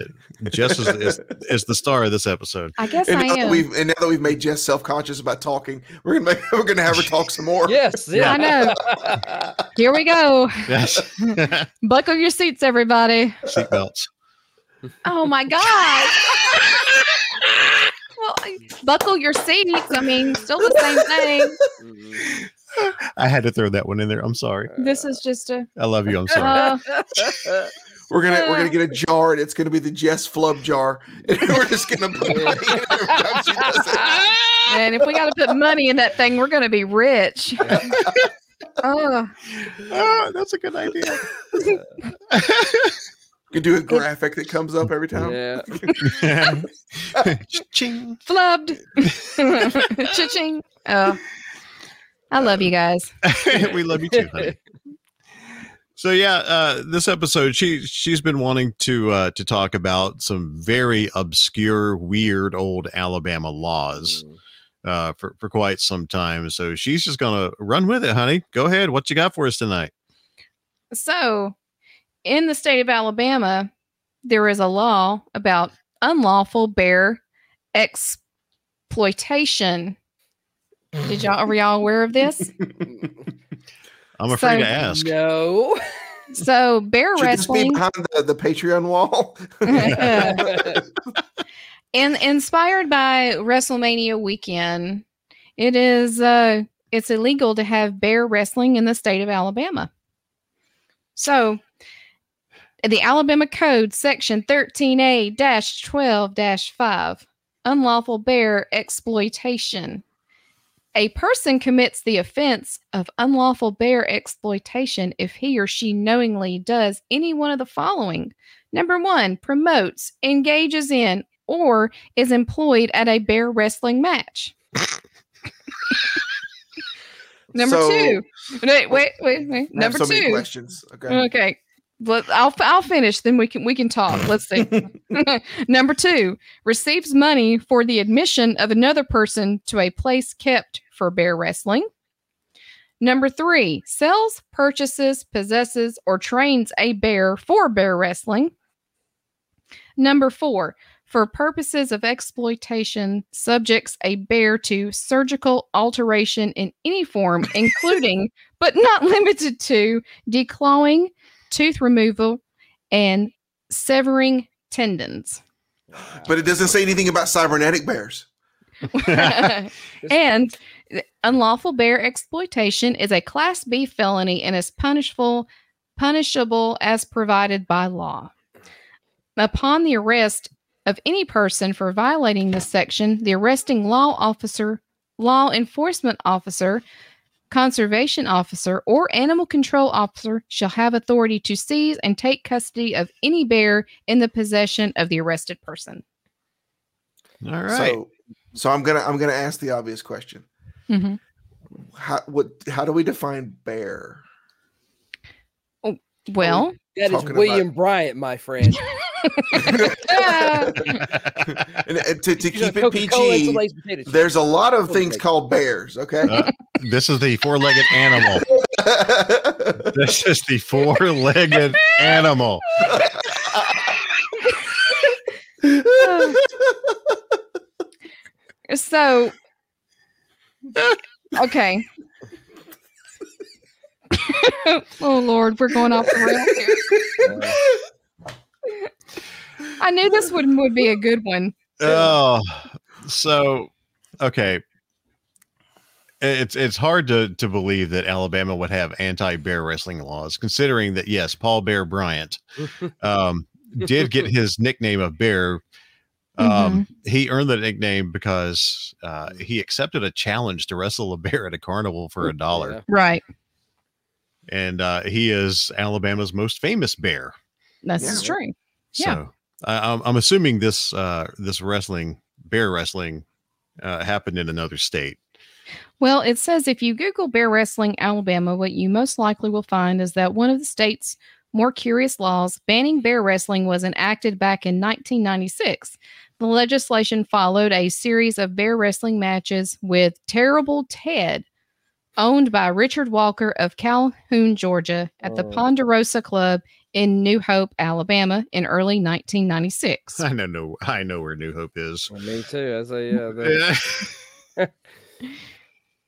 Jess is, is, is the star of this episode. I guess and, I now am. we've, and now that we've made Jess self conscious about talking, we're gonna make, we're gonna have her talk some more. Yes. Yeah. I know. Here we go. Yes. Buckle your seats, everybody. Seatbelts. Oh my God. well, buckle your seats. I mean, still the same thing. Mhm. I had to throw that one in there. I'm sorry. This is just a. I love you. I'm sorry. Uh, We're gonna we're gonna get a jar, and it's gonna be the Jess Flub jar, and we're just gonna put money in it every time she does it. and if we got to put money in that thing, we're going to be rich. oh, Oh, that's a good idea. You could do a graphic that comes up every time. Yeah. Ching. flubbed. Cha-ching. Oh, I love you guys. we love you too, honey. So yeah, uh, this episode she she's been wanting to uh, to talk about some very obscure, weird old Alabama laws Mm. uh, for for quite some time. So she's just gonna run with it, honey. Go ahead. What you got for us tonight? So, in the state of Alabama, there is a law about unlawful bear exploitation. Did y'all are y'all aware of this? I'm afraid So- to ask. No. So bear Should this be wrestling behind the, the Patreon wall? and inspired by WrestleMania weekend, it is uh it's illegal to have bear wrestling in the state of Alabama. So the Alabama Code section 13A-12-5 unlawful bear exploitation. A person commits the offense of unlawful bear exploitation if he or she knowingly does any one of the following. Number one, promotes, engages in, or is employed at a bear wrestling match. Number So- two. Wait, wait, wait, wait. Number so many two. questions. Okay. Okay. But I'll I'll finish. Then we can we can talk. Let's see. Number two receives money for the admission of another person to a place kept for bear wrestling. Number three sells, purchases, possesses, or trains a bear for bear wrestling. Number four for purposes of exploitation, subjects a bear to surgical alteration in any form, including but not limited to declawing, tooth removal, and severing tendons. But it doesn't say anything about cybernetic bears. and unlawful bear exploitation is a class B felony and is punishable punishable as provided by law. Upon the arrest of any person for violating this section, the arresting law officer, law enforcement officer, conservation officer, or animal control officer shall have authority to seize and take custody of any bear in the possession of the arrested person. All right. So, so I'm gonna I'm gonna ask the obvious question. Mm-hmm. How what how do we define bear? Oh, Well, That is William about- Bryant, my friend. And, and to, to He's a keep it Coca-Cola PG, insulated potato chip. there's a lot of things called bears. Okay. Uh, this is the four-legged animal. This is the four-legged animal. so okay. oh Lord, we're going off the rails here. I knew this one would be a good one. Oh, so okay. It's it's hard to to believe that Alabama would have anti bear wrestling laws, considering that yes, Paul Bear Bryant um, did get his nickname of Bear. Um, He earned the nickname because uh, he accepted a challenge to wrestle a bear at a carnival for a dollar, Yeah. Right. and uh, he is Alabama's most famous bear. That's Yeah. true. So Yeah. I, I'm I'm assuming this uh, this wrestling bear wrestling uh, happened in another state. Well, it says if you Google bear wrestling Alabama, what you most likely will find is that one of the state's more curious laws banning bear wrestling was enacted back in 1996. The legislation followed a series of bear wrestling matches with Terrible Ted, owned by Richard Walker of Calhoun, Georgia, at the Oh. Ponderosa Club in New Hope, Alabama, in early 1996. I know, no, I know where New Hope is. Well, me too. I say, yeah. that-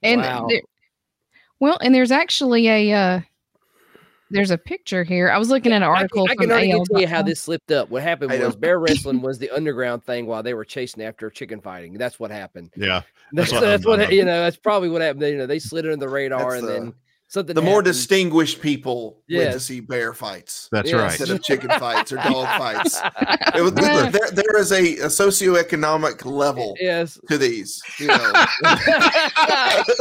And Wow. there- well, and there's actually a uh, there's a picture here. I was looking at an I article can, I can already AL. tell you how this slipped up. What happened was bear wrestling was the underground thing while they were chasing after chicken fighting. That's what happened. yeah, That's, what- that's what, you know. That's probably what happened. You know, they slid under the radar, That's and the- then something. the more distinguished people went to see bear fights that's Yeah, right. instead of chicken fights or dog fights. It was, there, there is a, a socioeconomic level Yes. to these. You know,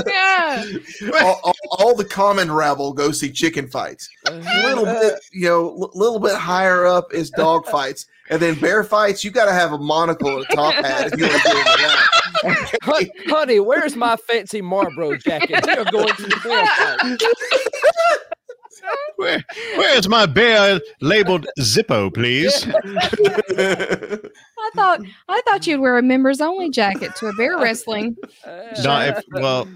yeah. all, all, all the common rabble go see chicken fights. A little uh-huh. bit, you know, a little bit higher up is dog fights, and then bear fights. You got to have a monocle and a top hat if you want to get into that. Hon- honey, where's my fancy Marlboro jacket? You're going to the bear. Where, where's my bear labeled Zippo, please? I thought I thought you'd wear a members only jacket to a bear wrestling. Uh, no, if, well,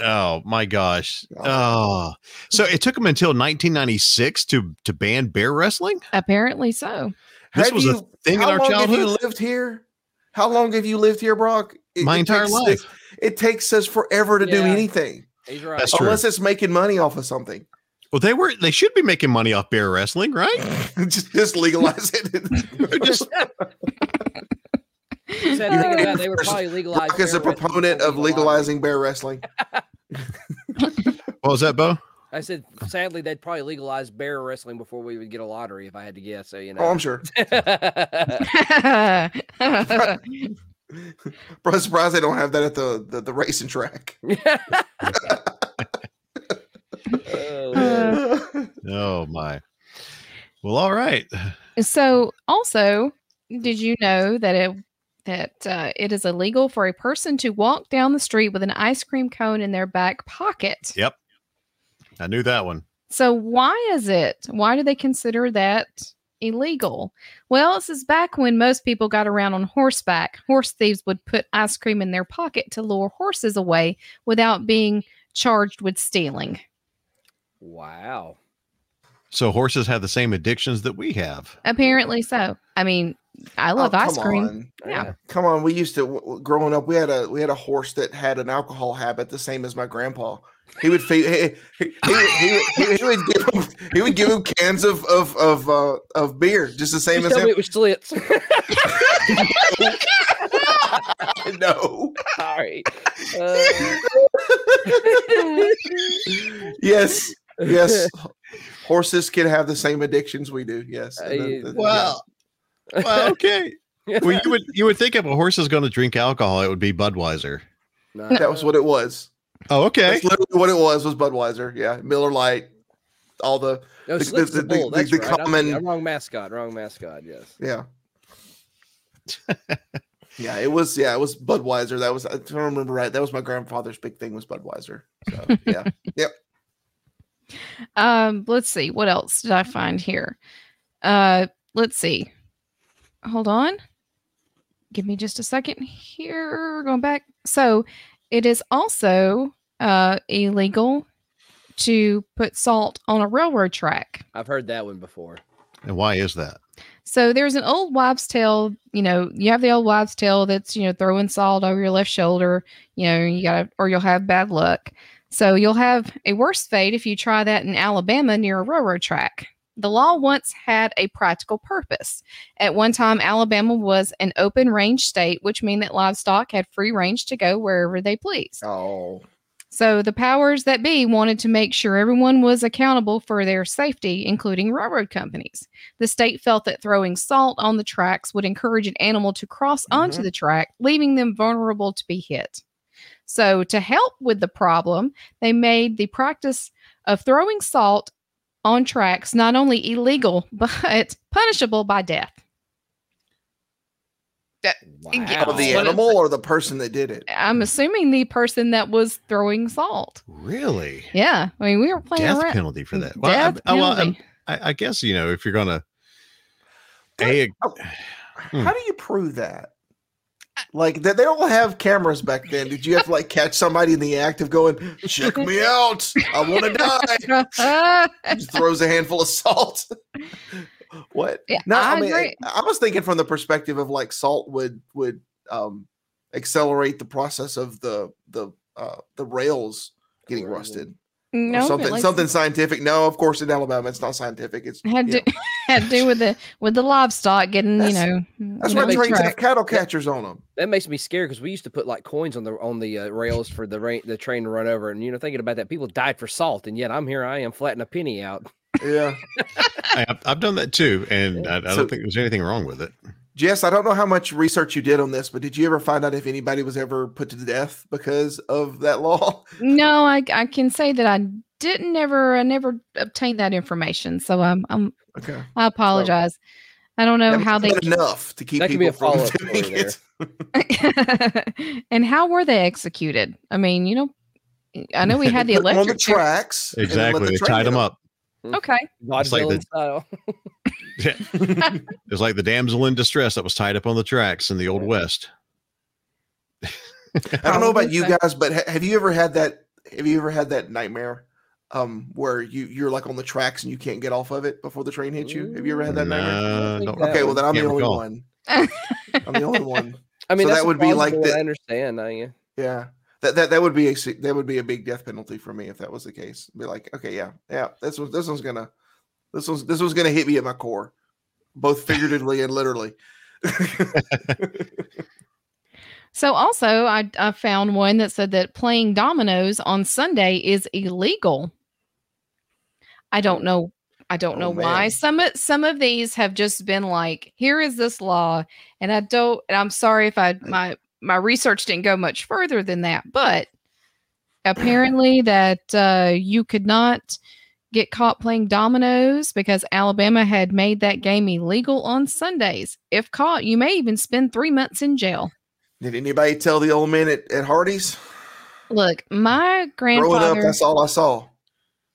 oh my gosh. Oh, so it took them until 1996 to to ban bear wrestling. Apparently so. This Have was a thing in how our long Have you childhood. lived here? How long have you lived here, Brock? It- my it entire takes life. us- it takes us forever to do anything He's right. That's true. unless it's making money off of something. Well, they were they should be making money off bear wrestling, right? just, just legalize it. Just- Sad thing they were probably legalized. Brock is a proponent of legalizing bear wrestling. what was that, Bo? I said, sadly, they'd probably legalize bear wrestling before we would get a lottery, if I had to guess. So you know. Oh, I'm sure. Bro, surprised they don't have that at the the, the racing track. Oh. Oh my. Well, all right. so also, did you know that it that uh, it is illegal for a person to walk down the street with an ice cream cone in their back pocket? Yep. I knew that one. So why is it? Why do they consider that illegal? Well, this is back when most people got around on horseback. Horse thieves would put ice cream in their pocket to lure horses away without being charged with stealing. wow. So horses have the same addictions that we have. Apparently so. I mean, I oh, love Oh, ice cream. on. Yeah. Come on, we used to w- w- growing up. We had a we had a horse that had an alcohol habit, the same as my grandpa. He would feed. He, he, he, would- he, he, he would give him. He would give him cans of of of uh, of beer, just the same You as tell me him. it was slits. no. Sorry. Uh, Yes. Yes. Horses can have the same addictions we do. Yes. And the- Uh, the- Well, well, okay. well, you would you would think if a horse is going to drink alcohol, it would be Budweiser. no. that was what it was. Oh, okay. That's literally what it was. Was Budweiser? Yeah, Miller Lite, all the No, the- the- the, the- the- That's the right. I'm common- thinking- wrong mascot. Wrong mascot. Yes. Yeah. yeah, it was. Yeah, it was Budweiser. That was. I don't remember right. That was my grandfather's big thing was Budweiser. So yeah, yep. Um, let's see. What else did I find here? Uh, let's see. Hold on. Give me just a second here. Going back. So it is also uh illegal to put salt on a railroad track. I've heard that one before. And why is that? So there's an old wives' tale. You know, you have the old wives' tale that's you know throwing salt over your left shoulder. You know, you gotta or you'll have bad luck. So you'll have a worse fate if you try that in Alabama near a railroad track. The law once had a practical purpose. At one time, Alabama was an open range state, which meant that livestock had free range to go wherever they pleased. Oh, So the powers that be wanted to make sure everyone was accountable for their safety, including railroad companies. The state felt that throwing salt on the tracks would encourage an animal to cross onto Mhm. the track, leaving them vulnerable to be hit. So, to help with the problem, they made the practice of throwing salt on tracks not only illegal, but punishable by death. Wow. of the animal or the person that did it. I'm assuming the person that was throwing salt. Really? Yeah. I mean, we were playing Death around. penalty for that. Death I, I- well, penalty. I, I guess you know if you're gonna. A, Oh, Hmm. How do you prove that? Like that they don't have cameras back then. Did you have to like catch somebody in the act of going, check me out? I want to die. Just throws a handful of salt. what? Yeah, no, I, I mean, agree. I was thinking from the perspective of like salt would would um accelerate the process of the the uh the rails getting rusted. Or no, something like- something scientific. No, of course in Alabama it's not scientific. It's had to know, had to do with the with the livestock getting you know that's you why know, trains have cattle catchers on them. That makes me scared because we used to put like coins on the on the uh, rails for the rain, the train to run over, and you know, thinking about that, people died for salt, and yet I'm here, I am flattening a penny out. Yeah. I, have I've done that too, and I, I don't So- think there's anything wrong with it. Jess, I don't know how much research you did on this, but did you ever find out if anybody was ever put to death because of that law? No, I I can say that I didn't never I never obtained that information, so I'm I'm Okay. I apologize. I don't know how they enough to keep That people from doing it. and how were they executed? I mean, you know, I know we had the Put 'em on the electric tracks. and then let Exactly, the they tied them them 'em. up. Okay, It's like Vaudevillian the- style. It was like the damsel in distress that was tied up on the tracks in the old west. I don't know about you guys, but ha- have you ever had that? Have you ever had that nightmare, um, where you you're like on the tracks and you can't get off of it before the train hits you? Have you ever had that nightmare? Nah, think don't- Okay, well then I'm the Can't only recall. one. I'm the only one. I mean, So that would be like the- I understand. I, yeah. Yeah. That, that that would be a that would be a big death penalty for me if that was the case. Be like, okay, yeah, yeah, this was this one's gonna this one's this one's gonna hit me at my core, both figuratively and literally. So also, I, I found one that said that playing dominoes on Sunday is illegal. I don't know. I don't Oh, know why. man. Some of some of these have just been like, here is this law, and I don't. And I'm sorry if I my my research didn't go much further than that, but apparently that uh, you could not get caught playing dominoes because Alabama had made that game illegal on Sundays. If caught, you may even spend three months in jail. Did anybody tell the old man at, at Hardee's? Look, my Growing up, grandfather that's all I saw.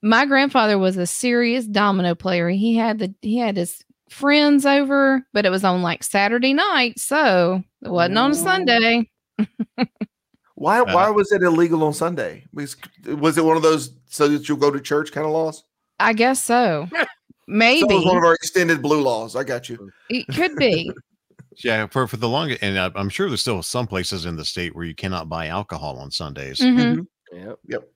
my grandfather was a serious domino player. He had the he had his friends over, but it was on like Saturday night, so it wasn't on a Sunday. Why Uh, why was it illegal on Sunday? Was, was it one of those so that you'll go to church kind of laws? I guess so. So it Maybe was one of our extended blue laws. I got you. it could be. Yeah, for for the longest, and I, I'm sure there's still some places in the state where you cannot buy alcohol on Sundays. Mhm. Yep. Yep.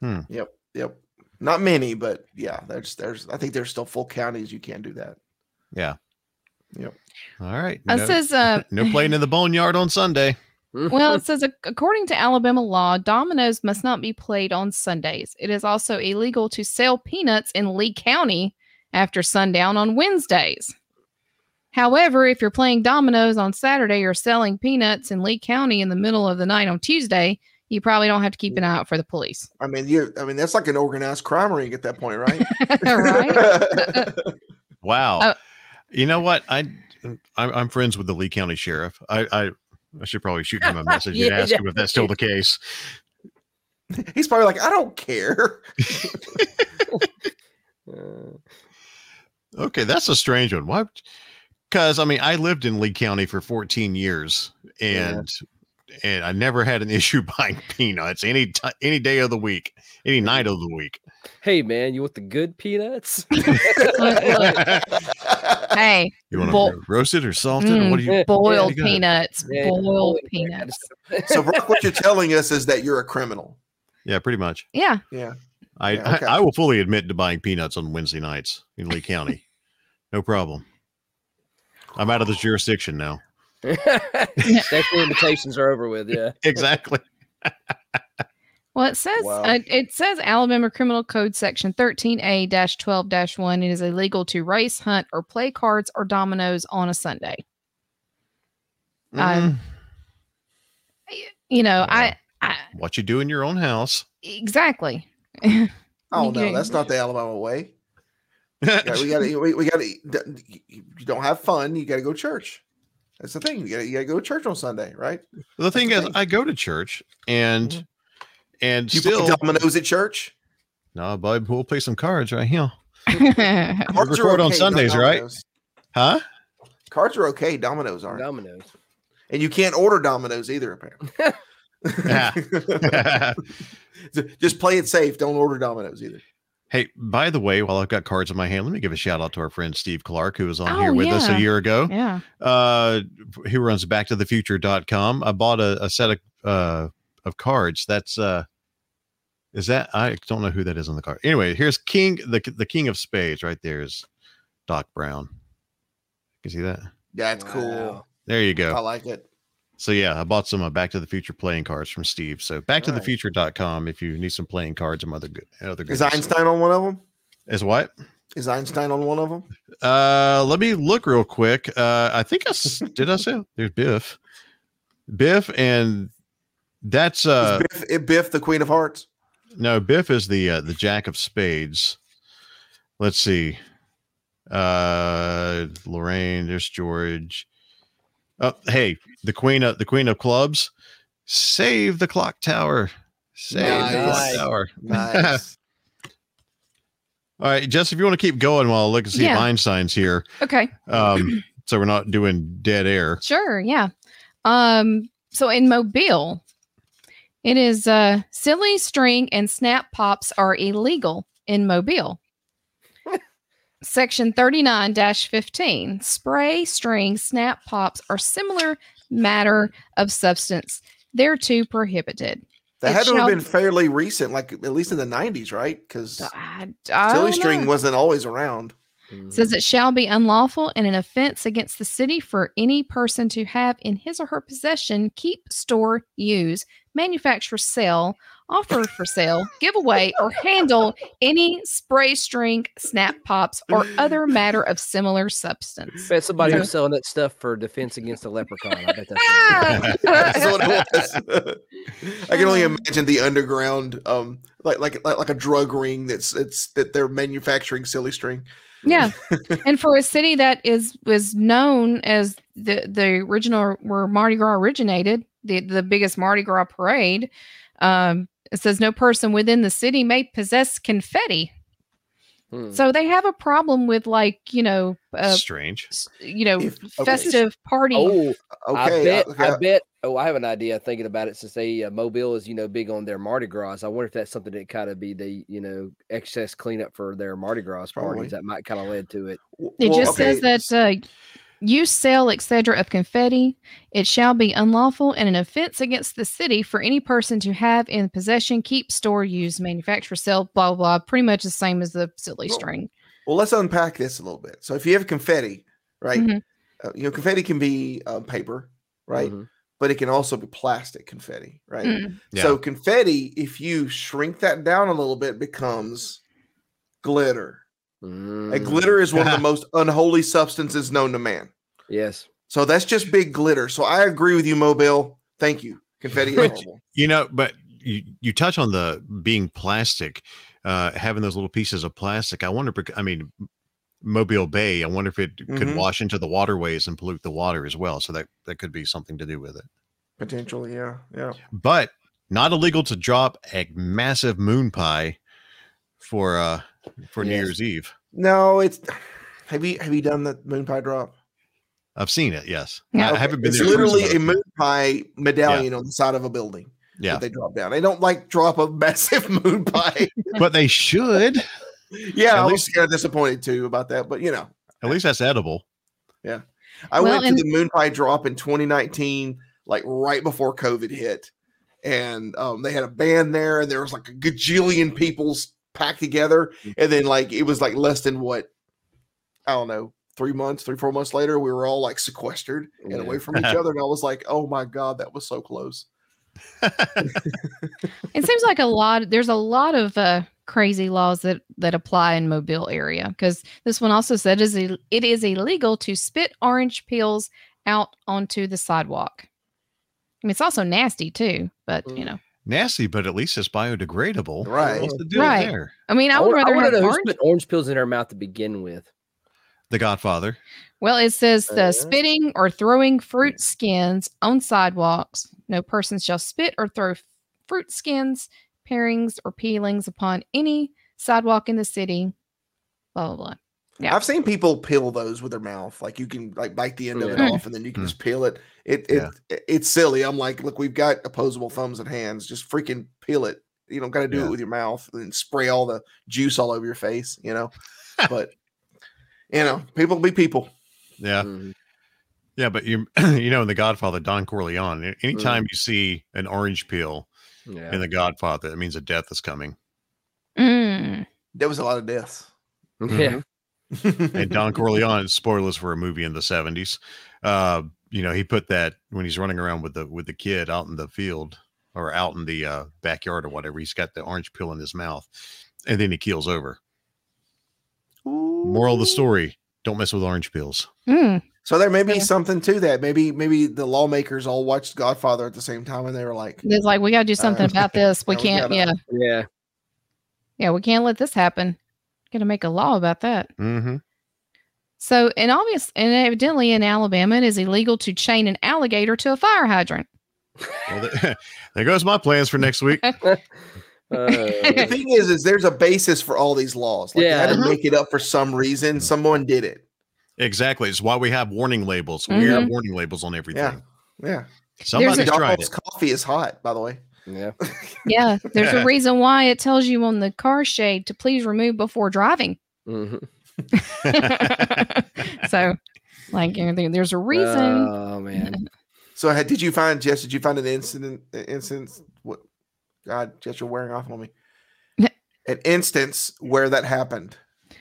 Hmm. Yep. Yep. Not many, but yeah, there's there's I think there's still full counties you can't do that. Yeah. Yep. All right. It No, says uh no playing in the boneyard on Sunday. Well, it says according to Alabama law, dominoes must not be played on Sundays. It is also illegal to sell peanuts in Lee County after sundown on Wednesdays. However, if you're playing dominoes on Saturday or selling peanuts in Lee County in the middle of the night on Tuesday, you probably don't have to keep an eye out for the police. I mean, you I mean that's like an organized crime ring at that point, right? right? Wow. Oh. You know what? I I'm, I'm friends with the Lee County Sheriff. I I, I should probably shoot him a message and ask him if that's still the case. He's probably like, I don't care. Okay, that's a strange one. Why? Because I mean, I lived in Lee County for 14 years, and and I never had an issue buying peanuts any ti any day of the week, any night of the week. hey man, you want the good peanuts? hey, You want Bo- to roast it or salt it, or mm. what do you? boiled you peanuts, Yeah, boiled boiled peanuts. so Brock, what you're telling us is that you're a criminal. Yeah, pretty much. Yeah, Yeah. I, Yeah, okay. I I will fully admit to buying peanuts on Wednesday nights in Lee County. No problem. I'm out of this jurisdiction now. Statute limitations are over with. Yeah. Exactly. Well, it says Wow. uh, it says Alabama Criminal Code Section 13A-12-1. It is illegal to race, hunt, or play cards or dominoes on a Sunday. Um, You know, I, I what you do in your own house. exactly. Oh no, that's not the Alabama way. We got to we, we got to you don't have fun, you got to go to church. That's the thing. You got to you got to go to church on Sunday, right? the thing the is, thing. I go to church and Mhm. and You still play dominoes at church. no, bud, we'll play some cards right here, yeah, Cards are record on okay, not Sundays, right? dominoes. huh? Cards are okay. Dominoes aren't, Dominoes. and you can't order dominoes either. Apparently, Yeah. just play it safe. Don't order dominoes either. Hey, by the way, while I've got cards in my hand, let me give a shout out to our friend Steve Clark, who was on Oh, here with us a year ago. yeah. uh who runs backtothefuture.com i bought a, a set of uh of cards that's uh is that i don't know who that is on the card anyway here's king the the king of spades right there is doc brown you see that Yeah, That's cool. There you go. I like it. So yeah i bought some uh, back to the future playing cards from steve so backtothefuture.com if you need some playing cards and other good other good Is Einstein on one of them? is what Is Einstein on one of them? uh let me look real quick uh i think i s- did i say there's biff biff and that's uh Is Biff, Biff the Queen of Hearts? No, Biff is the uh, the Jack of Spades. Let's see. Uh Lorraine, there's George. Oh, hey, the Queen of the Queen of Clubs. Save the clock tower. Save the clock tower. Nice. All right, Jess, if you want to keep going while I look and see Yeah. if Einstein's here. Okay. Um, so we're not doing dead air. Sure, yeah. Um, so in Mobile, it is uh silly string and snap pops are illegal in Mobile. Section 39 15 spray, string, snap pops are similar matter of substance. They're too prohibited. That It had to have been fairly recent, like at least in the '90s, right? Because silly string know. wasn't always around. says it shall be unlawful and an offense against the city for any person to have in his or her possession, keep, store, use, manufacture, sell, offer for sale, give away, or handle any spray string, snap pops, or other matter of similar substance. Bet somebody So- was selling that stuff for defense against a leprechaun. I bet that's That's what it was. I can only imagine the underground, um, like like like, like a drug ring that's it's that they're manufacturing silly string. Yeah. and for a city that is was known as the the original where Mardi Gras originated, the the biggest Mardi Gras parade, um, it says no person within the city may possess confetti. Hmm. So they have a problem with like you know uh, Strange. you know If- okay. festive party. Oh, Okay, I bet. okay. I bet. Oh, I have an idea. Thinking about it, since they uh, Mobile is you know big on their Mardi Gras. I wonder if that's something that kind of be the you know excess cleanup for their Mardi Gras Probably. parties that might kind of led to it. It Well, just says okay, that uh, use, sell, etc. of confetti, it shall be unlawful and an offense against the city for any person to have in possession, keep, store, use, manufacture, sell, blah blah. blah pretty much the same as the silly Well, string. Well, let's unpack this a little bit. So, if you have confetti, right? Mhm. Uh, you know, confetti can be uh, paper, right? Mhm. But it can also be plastic confetti, right? Mm. So, confetti, if you shrink that down a little bit, becomes glitter. And Mm, glitter is one of the most unholy substances known to man. Yes. So that's just big glitter. So I agree with you, Mobile. Thank you. Confetti is But- horrible. You know, but you, you touch on the being plastic, uh, having those little pieces of plastic. I wonder, I mean, Mobile Bay, I wonder if it could Mhm. wash into the waterways and pollute the water as well. So that, that could be something to do with it. Potentially, yeah, yeah. But not illegal to drop a massive moon pie for uh for New Year's Eve. No, it's. Have you have you done the moon pie drop? I've seen it, yes. Yeah. I Okay, haven't been It's there. literally a moon pie medallion on the side of a building. Yeah. that they drop down. They don't like drop a massive moon pie. but they should. yeah, At I was least- kind of disappointed too about that, but you know, At least that's edible. Yeah, I Well, went to the moon pie drop in 2019, like right before COVID hit, and um, they had a band there, and there was like a gajillion people s- packed together, and then like it was like less than what I don't know, three months, three four months later, we were all like sequestered and away from each other, and I was like, oh my god, that was so close. It seems like a lot. There's a lot of uh, crazy laws that that apply in Mobile area because this one also said is it is illegal to spit orange peels out onto the sidewalk. I mean, it's also nasty too, but you Mm. know, Nasty, but at least it's biodegradable. Right. What's the deal Right. there? I mean, I, I, would wa- I rather want have know who's orange. put orange pills in their mouth to begin with. The Godfather. Well, it says the Uh, spitting or throwing fruit skins on sidewalks. No person shall spit or throw fruit skins, parings, or peelings upon any sidewalk in the city. Blah blah blah. Yeah. I've seen people peel those with their mouth, like you can like bite the end of it Yeah. off, and then you can Mm. just peel it. It, it Yeah. it's silly. I'm like, look, we've got opposable thumbs and hands. Just freaking peel it. You don't got to do Yeah. it with your mouth and spray all the juice all over your face. You know, but you know, people be people. Yeah. Mhm. Yeah, but you you know in The Godfather, Don Corleone, a- Mm-hmm. anytime you see an orange peel Yeah. in The Godfather, it means a death is coming. Mm. There was a lot of deaths. Yeah. And Don Corleone, spoilers for a movie in the 70s. Uh, you know, he put that when he's running around with the with the kid out in the field or out in the uh, backyard or whatever, he's got the orange peel in his mouth and then he keels over. Moral of the story, don't mess with orange peels. Mm. So there may be Yeah. something to that. Maybe maybe the lawmakers all watched Godfather at the same time, and they were like, It's like we got to do something Uh, about this. We yeah, can't. gotta- yeah, Yeah. yeah, we can't let this happen. Got to make a law about that. Mm-hmm. So, and obvious, and evidently in Alabama, it is illegal to chain an alligator to a fire hydrant. Well, there, there goes my plans for next week. the Uh, thing is, is there's a basis for all these laws. Like, Yeah. you had to Uh-huh. make it up for some reason. Someone did it. Exactly. It's why we have warning labels. We Mm-hmm. have warning labels on everything. Yeah, yeah. Somebody There's a- tried it. coffee is hot, by the way. Yeah. Yeah, there's a reason why it tells you on the car shade to please remove before driving. Mhm. so, like, you know, there's a reason. Oh man. So, did you find Jess? Did you find an incident? Instance? What? God, Jess, you're wearing off on me. An instance where that happened.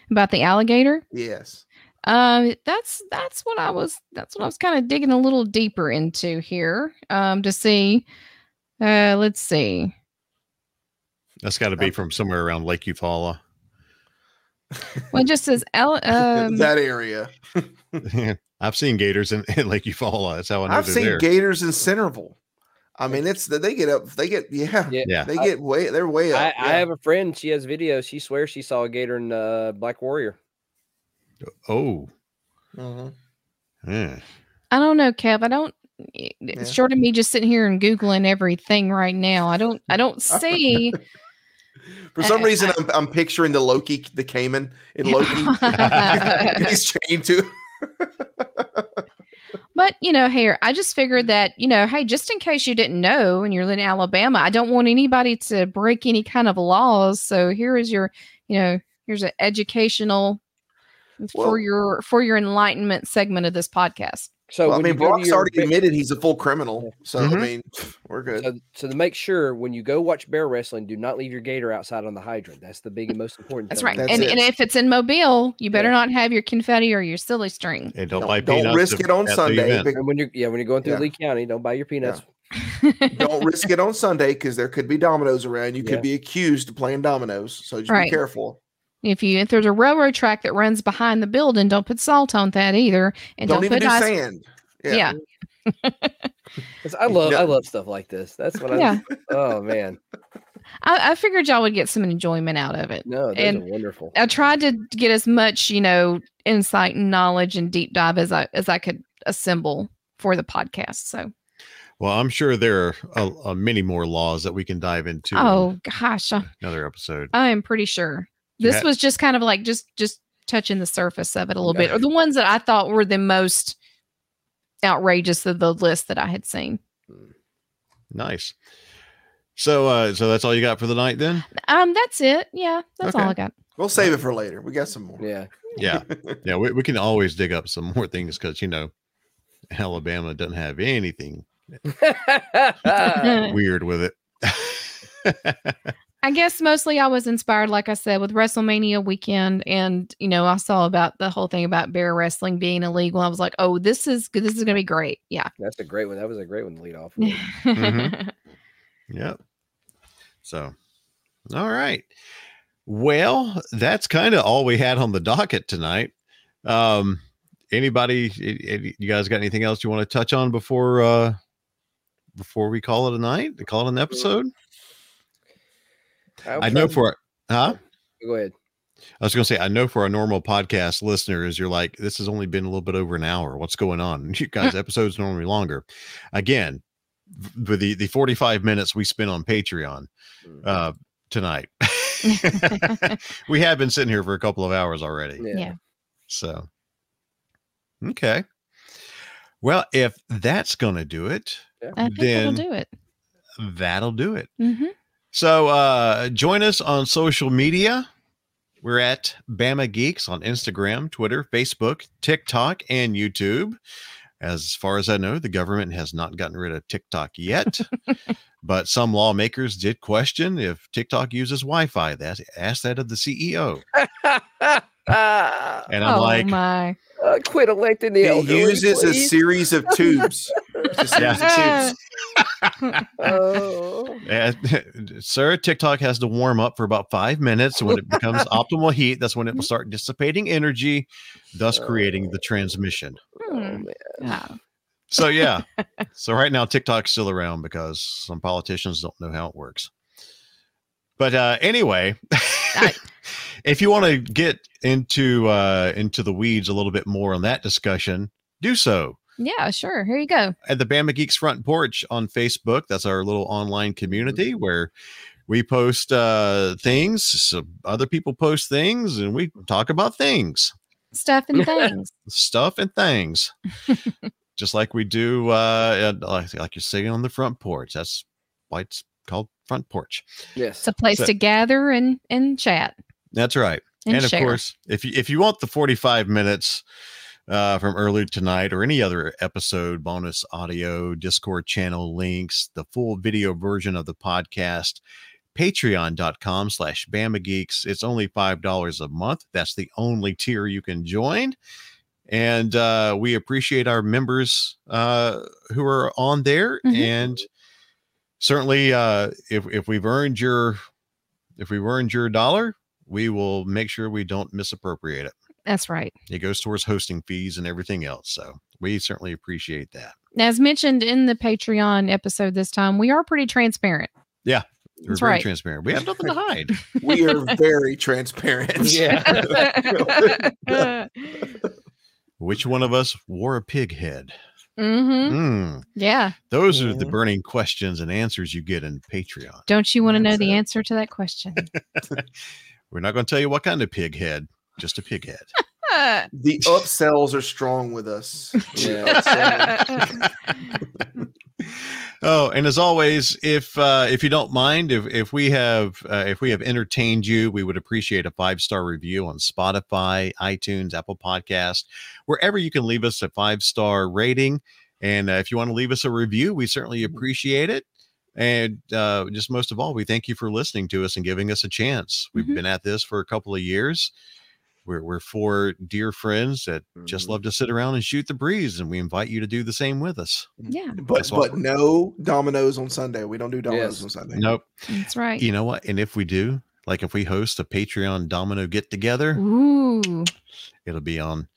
about the alligator. Yes. Um, that's that's what I was that's what I was kind of digging a little deeper into here. Um, to see. Uh, let's see. That's got to be from somewhere around Lake Eufaula. Well, it just says al- um, that area. I've seen gators in, in Lake Eufaula. That's how I know I've seen there. gators in Centreville. I mean, it's they get up. They get yeah. Yeah. Yeah. They get way. They're way up. I, I have a friend. She has videos. She swears she saw a gator in uh, Black Warrior. Oh, Mhm. yeah. I don't know, Kev. I don't. It's Yeah. short of me just sitting here and googling everything right now. I don't. I don't see. For some uh, I- reason, I'm, I'm picturing the Loki, the caiman in Loki. He's chained to. But you know, here I just figured that you know, hey, just in case you didn't know, and you're in Alabama, I don't want anybody to break any kind of laws. So here is your, you know, here's an educational Well- for your for your enlightenment segment of this podcast. So Well, I mean, you go Brock's your already ba- admitted he's a full criminal. So I Mhm. mean, we're good. So, so to make sure when you go watch bear wrestling, do not leave your gator outside on the hydrant. That's the big and most important. That's thing. right. That's and, it. and if it's in Mobile, you better Yeah. not have your confetti or your silly string. And don't, Don't- buy don't risk it on Sunday, And when you're yeah when you're going through Yeah. Lee County, don't buy your peanuts. Don't risk it on Sunday because there could be dominoes around. You Yeah. could be accused of playing dominoes. So just Right. be careful. If you if there's a railroad track that runs behind the building, don't put salt on that either, and don't don't, even put do ice. sand. Yeah. 'Cause I love I love stuff like this. That's what I. Yeah. Oh man, I, I figured y'all would get some enjoyment out of it. no, those And- wonderful. I tried to get as much, you know, insight and knowledge and deep dive as I as I could assemble for the podcast. So, Well, I'm sure there are uh, uh, many more laws that we can dive into. in oh gosh, another episode. I am pretty sure this Yeah. was just kind of like just just touching the surface of it a little bit, or the ones that I thought were the most outrageous of the list that I had seen. Nice. So, uh, so that's all you got for the night then? Um, that's it. Yeah, that's all I got. We'll save it for later. We got some more. Yeah, Yeah, yeah. We, we can always dig up some more things because you know, Alabama doesn't have anything weird with it. I guess mostly I was inspired, like I said, with WrestleMania weekend, and you know, I saw about the whole thing about bear wrestling being illegal. I was like, oh, this is. This is gonna be great. Yeah. that's a great one. That was a great one to lead off. with. Mhm. Yep. So, all right. Well, that's kind of all we had on the docket tonight. Um, anybody, a- a- you guys got anything else you want to touch on before uh before we call it a night? To call it an episode? I know for huh? Go ahead. I was going to say, I know for our normal podcast listeners, you're like, this has only been a little bit over an hour. What's going on? You guys, episodes normally longer. Again, with the the 45 minutes we spent on Patreon Mm. uh, tonight, we have been sitting here for a couple of hours already. Yeah. yeah. So, okay. Well, if that's going to do it, I think then that'll do it. that'll do it. hmm So uh join us on social media. We're at Bama Geeks on Instagram, Twitter, Facebook, TikTok, and YouTube. As far as I know, the government has not gotten rid of TikTok yet, but some lawmakers did question if TikTok uses Wi-Fi. That asked that of the CEO, and I'm oh like, my. Uh, quit electing the It elderly, uses a series of tubes. It's a series of tubes. Oh. Eh, sir, TikTok has to warm up for about five minutes. When it becomes optimal heat, that's when it will start dissipating energy, thus creating the transmission. Oh, Hmm. man. Ah. So yeah. so right now TikTok's still around because some politicians don't know how it works. But uh anyway, I- if you want to get into uh into the weeds a little bit more on that discussion, do so Yeah, sure. Here you go. at the Bama Geeks front porch on Facebook. That's our little online community where we post uh things, so other people post things, and we talk about things, Stuff and things. stuff and things. Just like we do uh like, like you're sitting on the front porch. That's why it's called front porch. Yes. It's a place So- to gather and and chat. That's right. And, and, of share. course, if you if you want the 45 minutes uh, from earlier tonight or any other episode, bonus audio, Discord channel links, the full video version of the podcast, patreon.com slash Bama Geeks. It's only $5 a month. That's the only tier you can join. And uh, we appreciate our members uh, who are on there. Mhm. And certainly, uh, if, if we've earned your if we've earned your dollar, we will make sure we don't misappropriate it. That's right. It goes towards hosting fees and everything else. So we certainly appreciate that. As mentioned in the Patreon episode this time, we are pretty transparent. Yeah. We're That's very right. transparent. We have nothing to hide. We are very transparent. Yeah. Which one of us wore a pig head? mm-hmm. Mm, Yeah. those are the burning questions and answers you get in Patreon. Don't you want to know the it. answer to that question? We're not going to tell you what kind of pig head, just a pig head. The upsells are strong with us. Yeah. Oh, and as always, if uh, if you don't mind, if if we have uh, if we have entertained you, we would appreciate a five star review on Spotify, iTunes, Apple Podcast, wherever you can leave us a five star rating. And uh, if you want to leave us a review, we certainly appreciate it. And uh, just most of all, we thank you for listening to us and giving us a chance. We've Mhm. been at this for a couple of years. We're, we're four dear friends that just Mhm. love to sit around and shoot the breeze, and we invite you to do the same with us. yeah, But That's but no dominoes on Sunday. We don't do dominoes Yes. on Sunday. Nope. that's right. You know what? And if we do, like if we host a Patreon domino get together, Ooh. it'll be on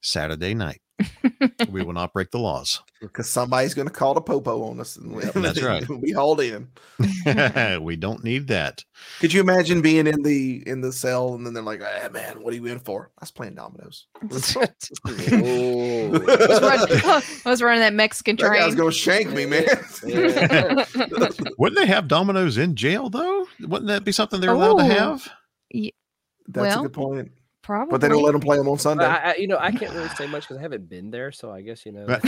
Saturday night. we will not break the laws. Because somebody's going to call the popo on us. And Yep, that's right. We'll be hauled in. we don't need that. Could you imagine being in the in the cell and then they're like, "Ah, man, what are you in for?" I was playing dominoes. Ooh. I was running, I was running that Mexican That guy's train. gonna shank me, man. Yeah. Wouldn't they have dominoes in jail though? Wouldn't that be something they're allowed to Oh. have? That's Well, a good point. Probably. But they don't let them play them on Sunday. I, I, you know, I can't really say much because I haven't been there, so I guess you know. Dang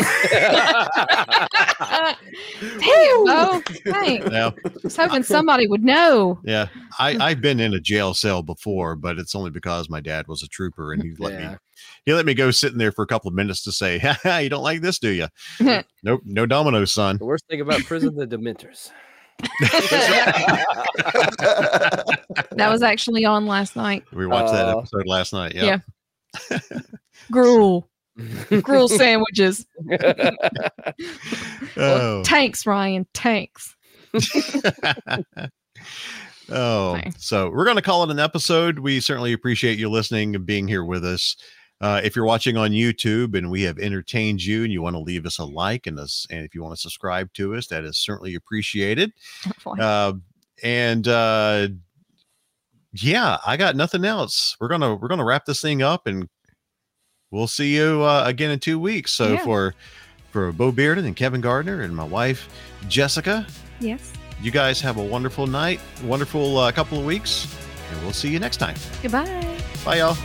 it, Bo. Dang. Yeah, I was hoping somebody would know. yeah. I I've been in a jail cell before, but it's only because my dad was a trooper and he let Yeah. me he let me go sit in there for a couple of minutes to say, "Ha, "You don't like this, do you?" nope, no dominoes, son. the worst thing about prison, the Dementors. That was actually on last night. We watched that Uh, episode last night. Yeah. Gruel. Gruel sandwiches. Oh. Tanks, Ryan. Tanks. oh, Sorry. so we're going to call it an episode. We certainly appreciate you listening and being here with us. Uh, if you're watching on YouTube and we have entertained you and you want to leave us a like and us, and if you want to subscribe to us, that is certainly appreciated. Uh, and uh, yeah, I got nothing else. We're gonna we're gonna wrap this thing up and we'll see you uh, again in two weeks. So Yeah. for for Bo Bearden and Kevin Gardner and my wife Jessica, Yes. you guys have a wonderful night, wonderful uh, couple of weeks, and we'll see you next time. Goodbye. Bye, y'all.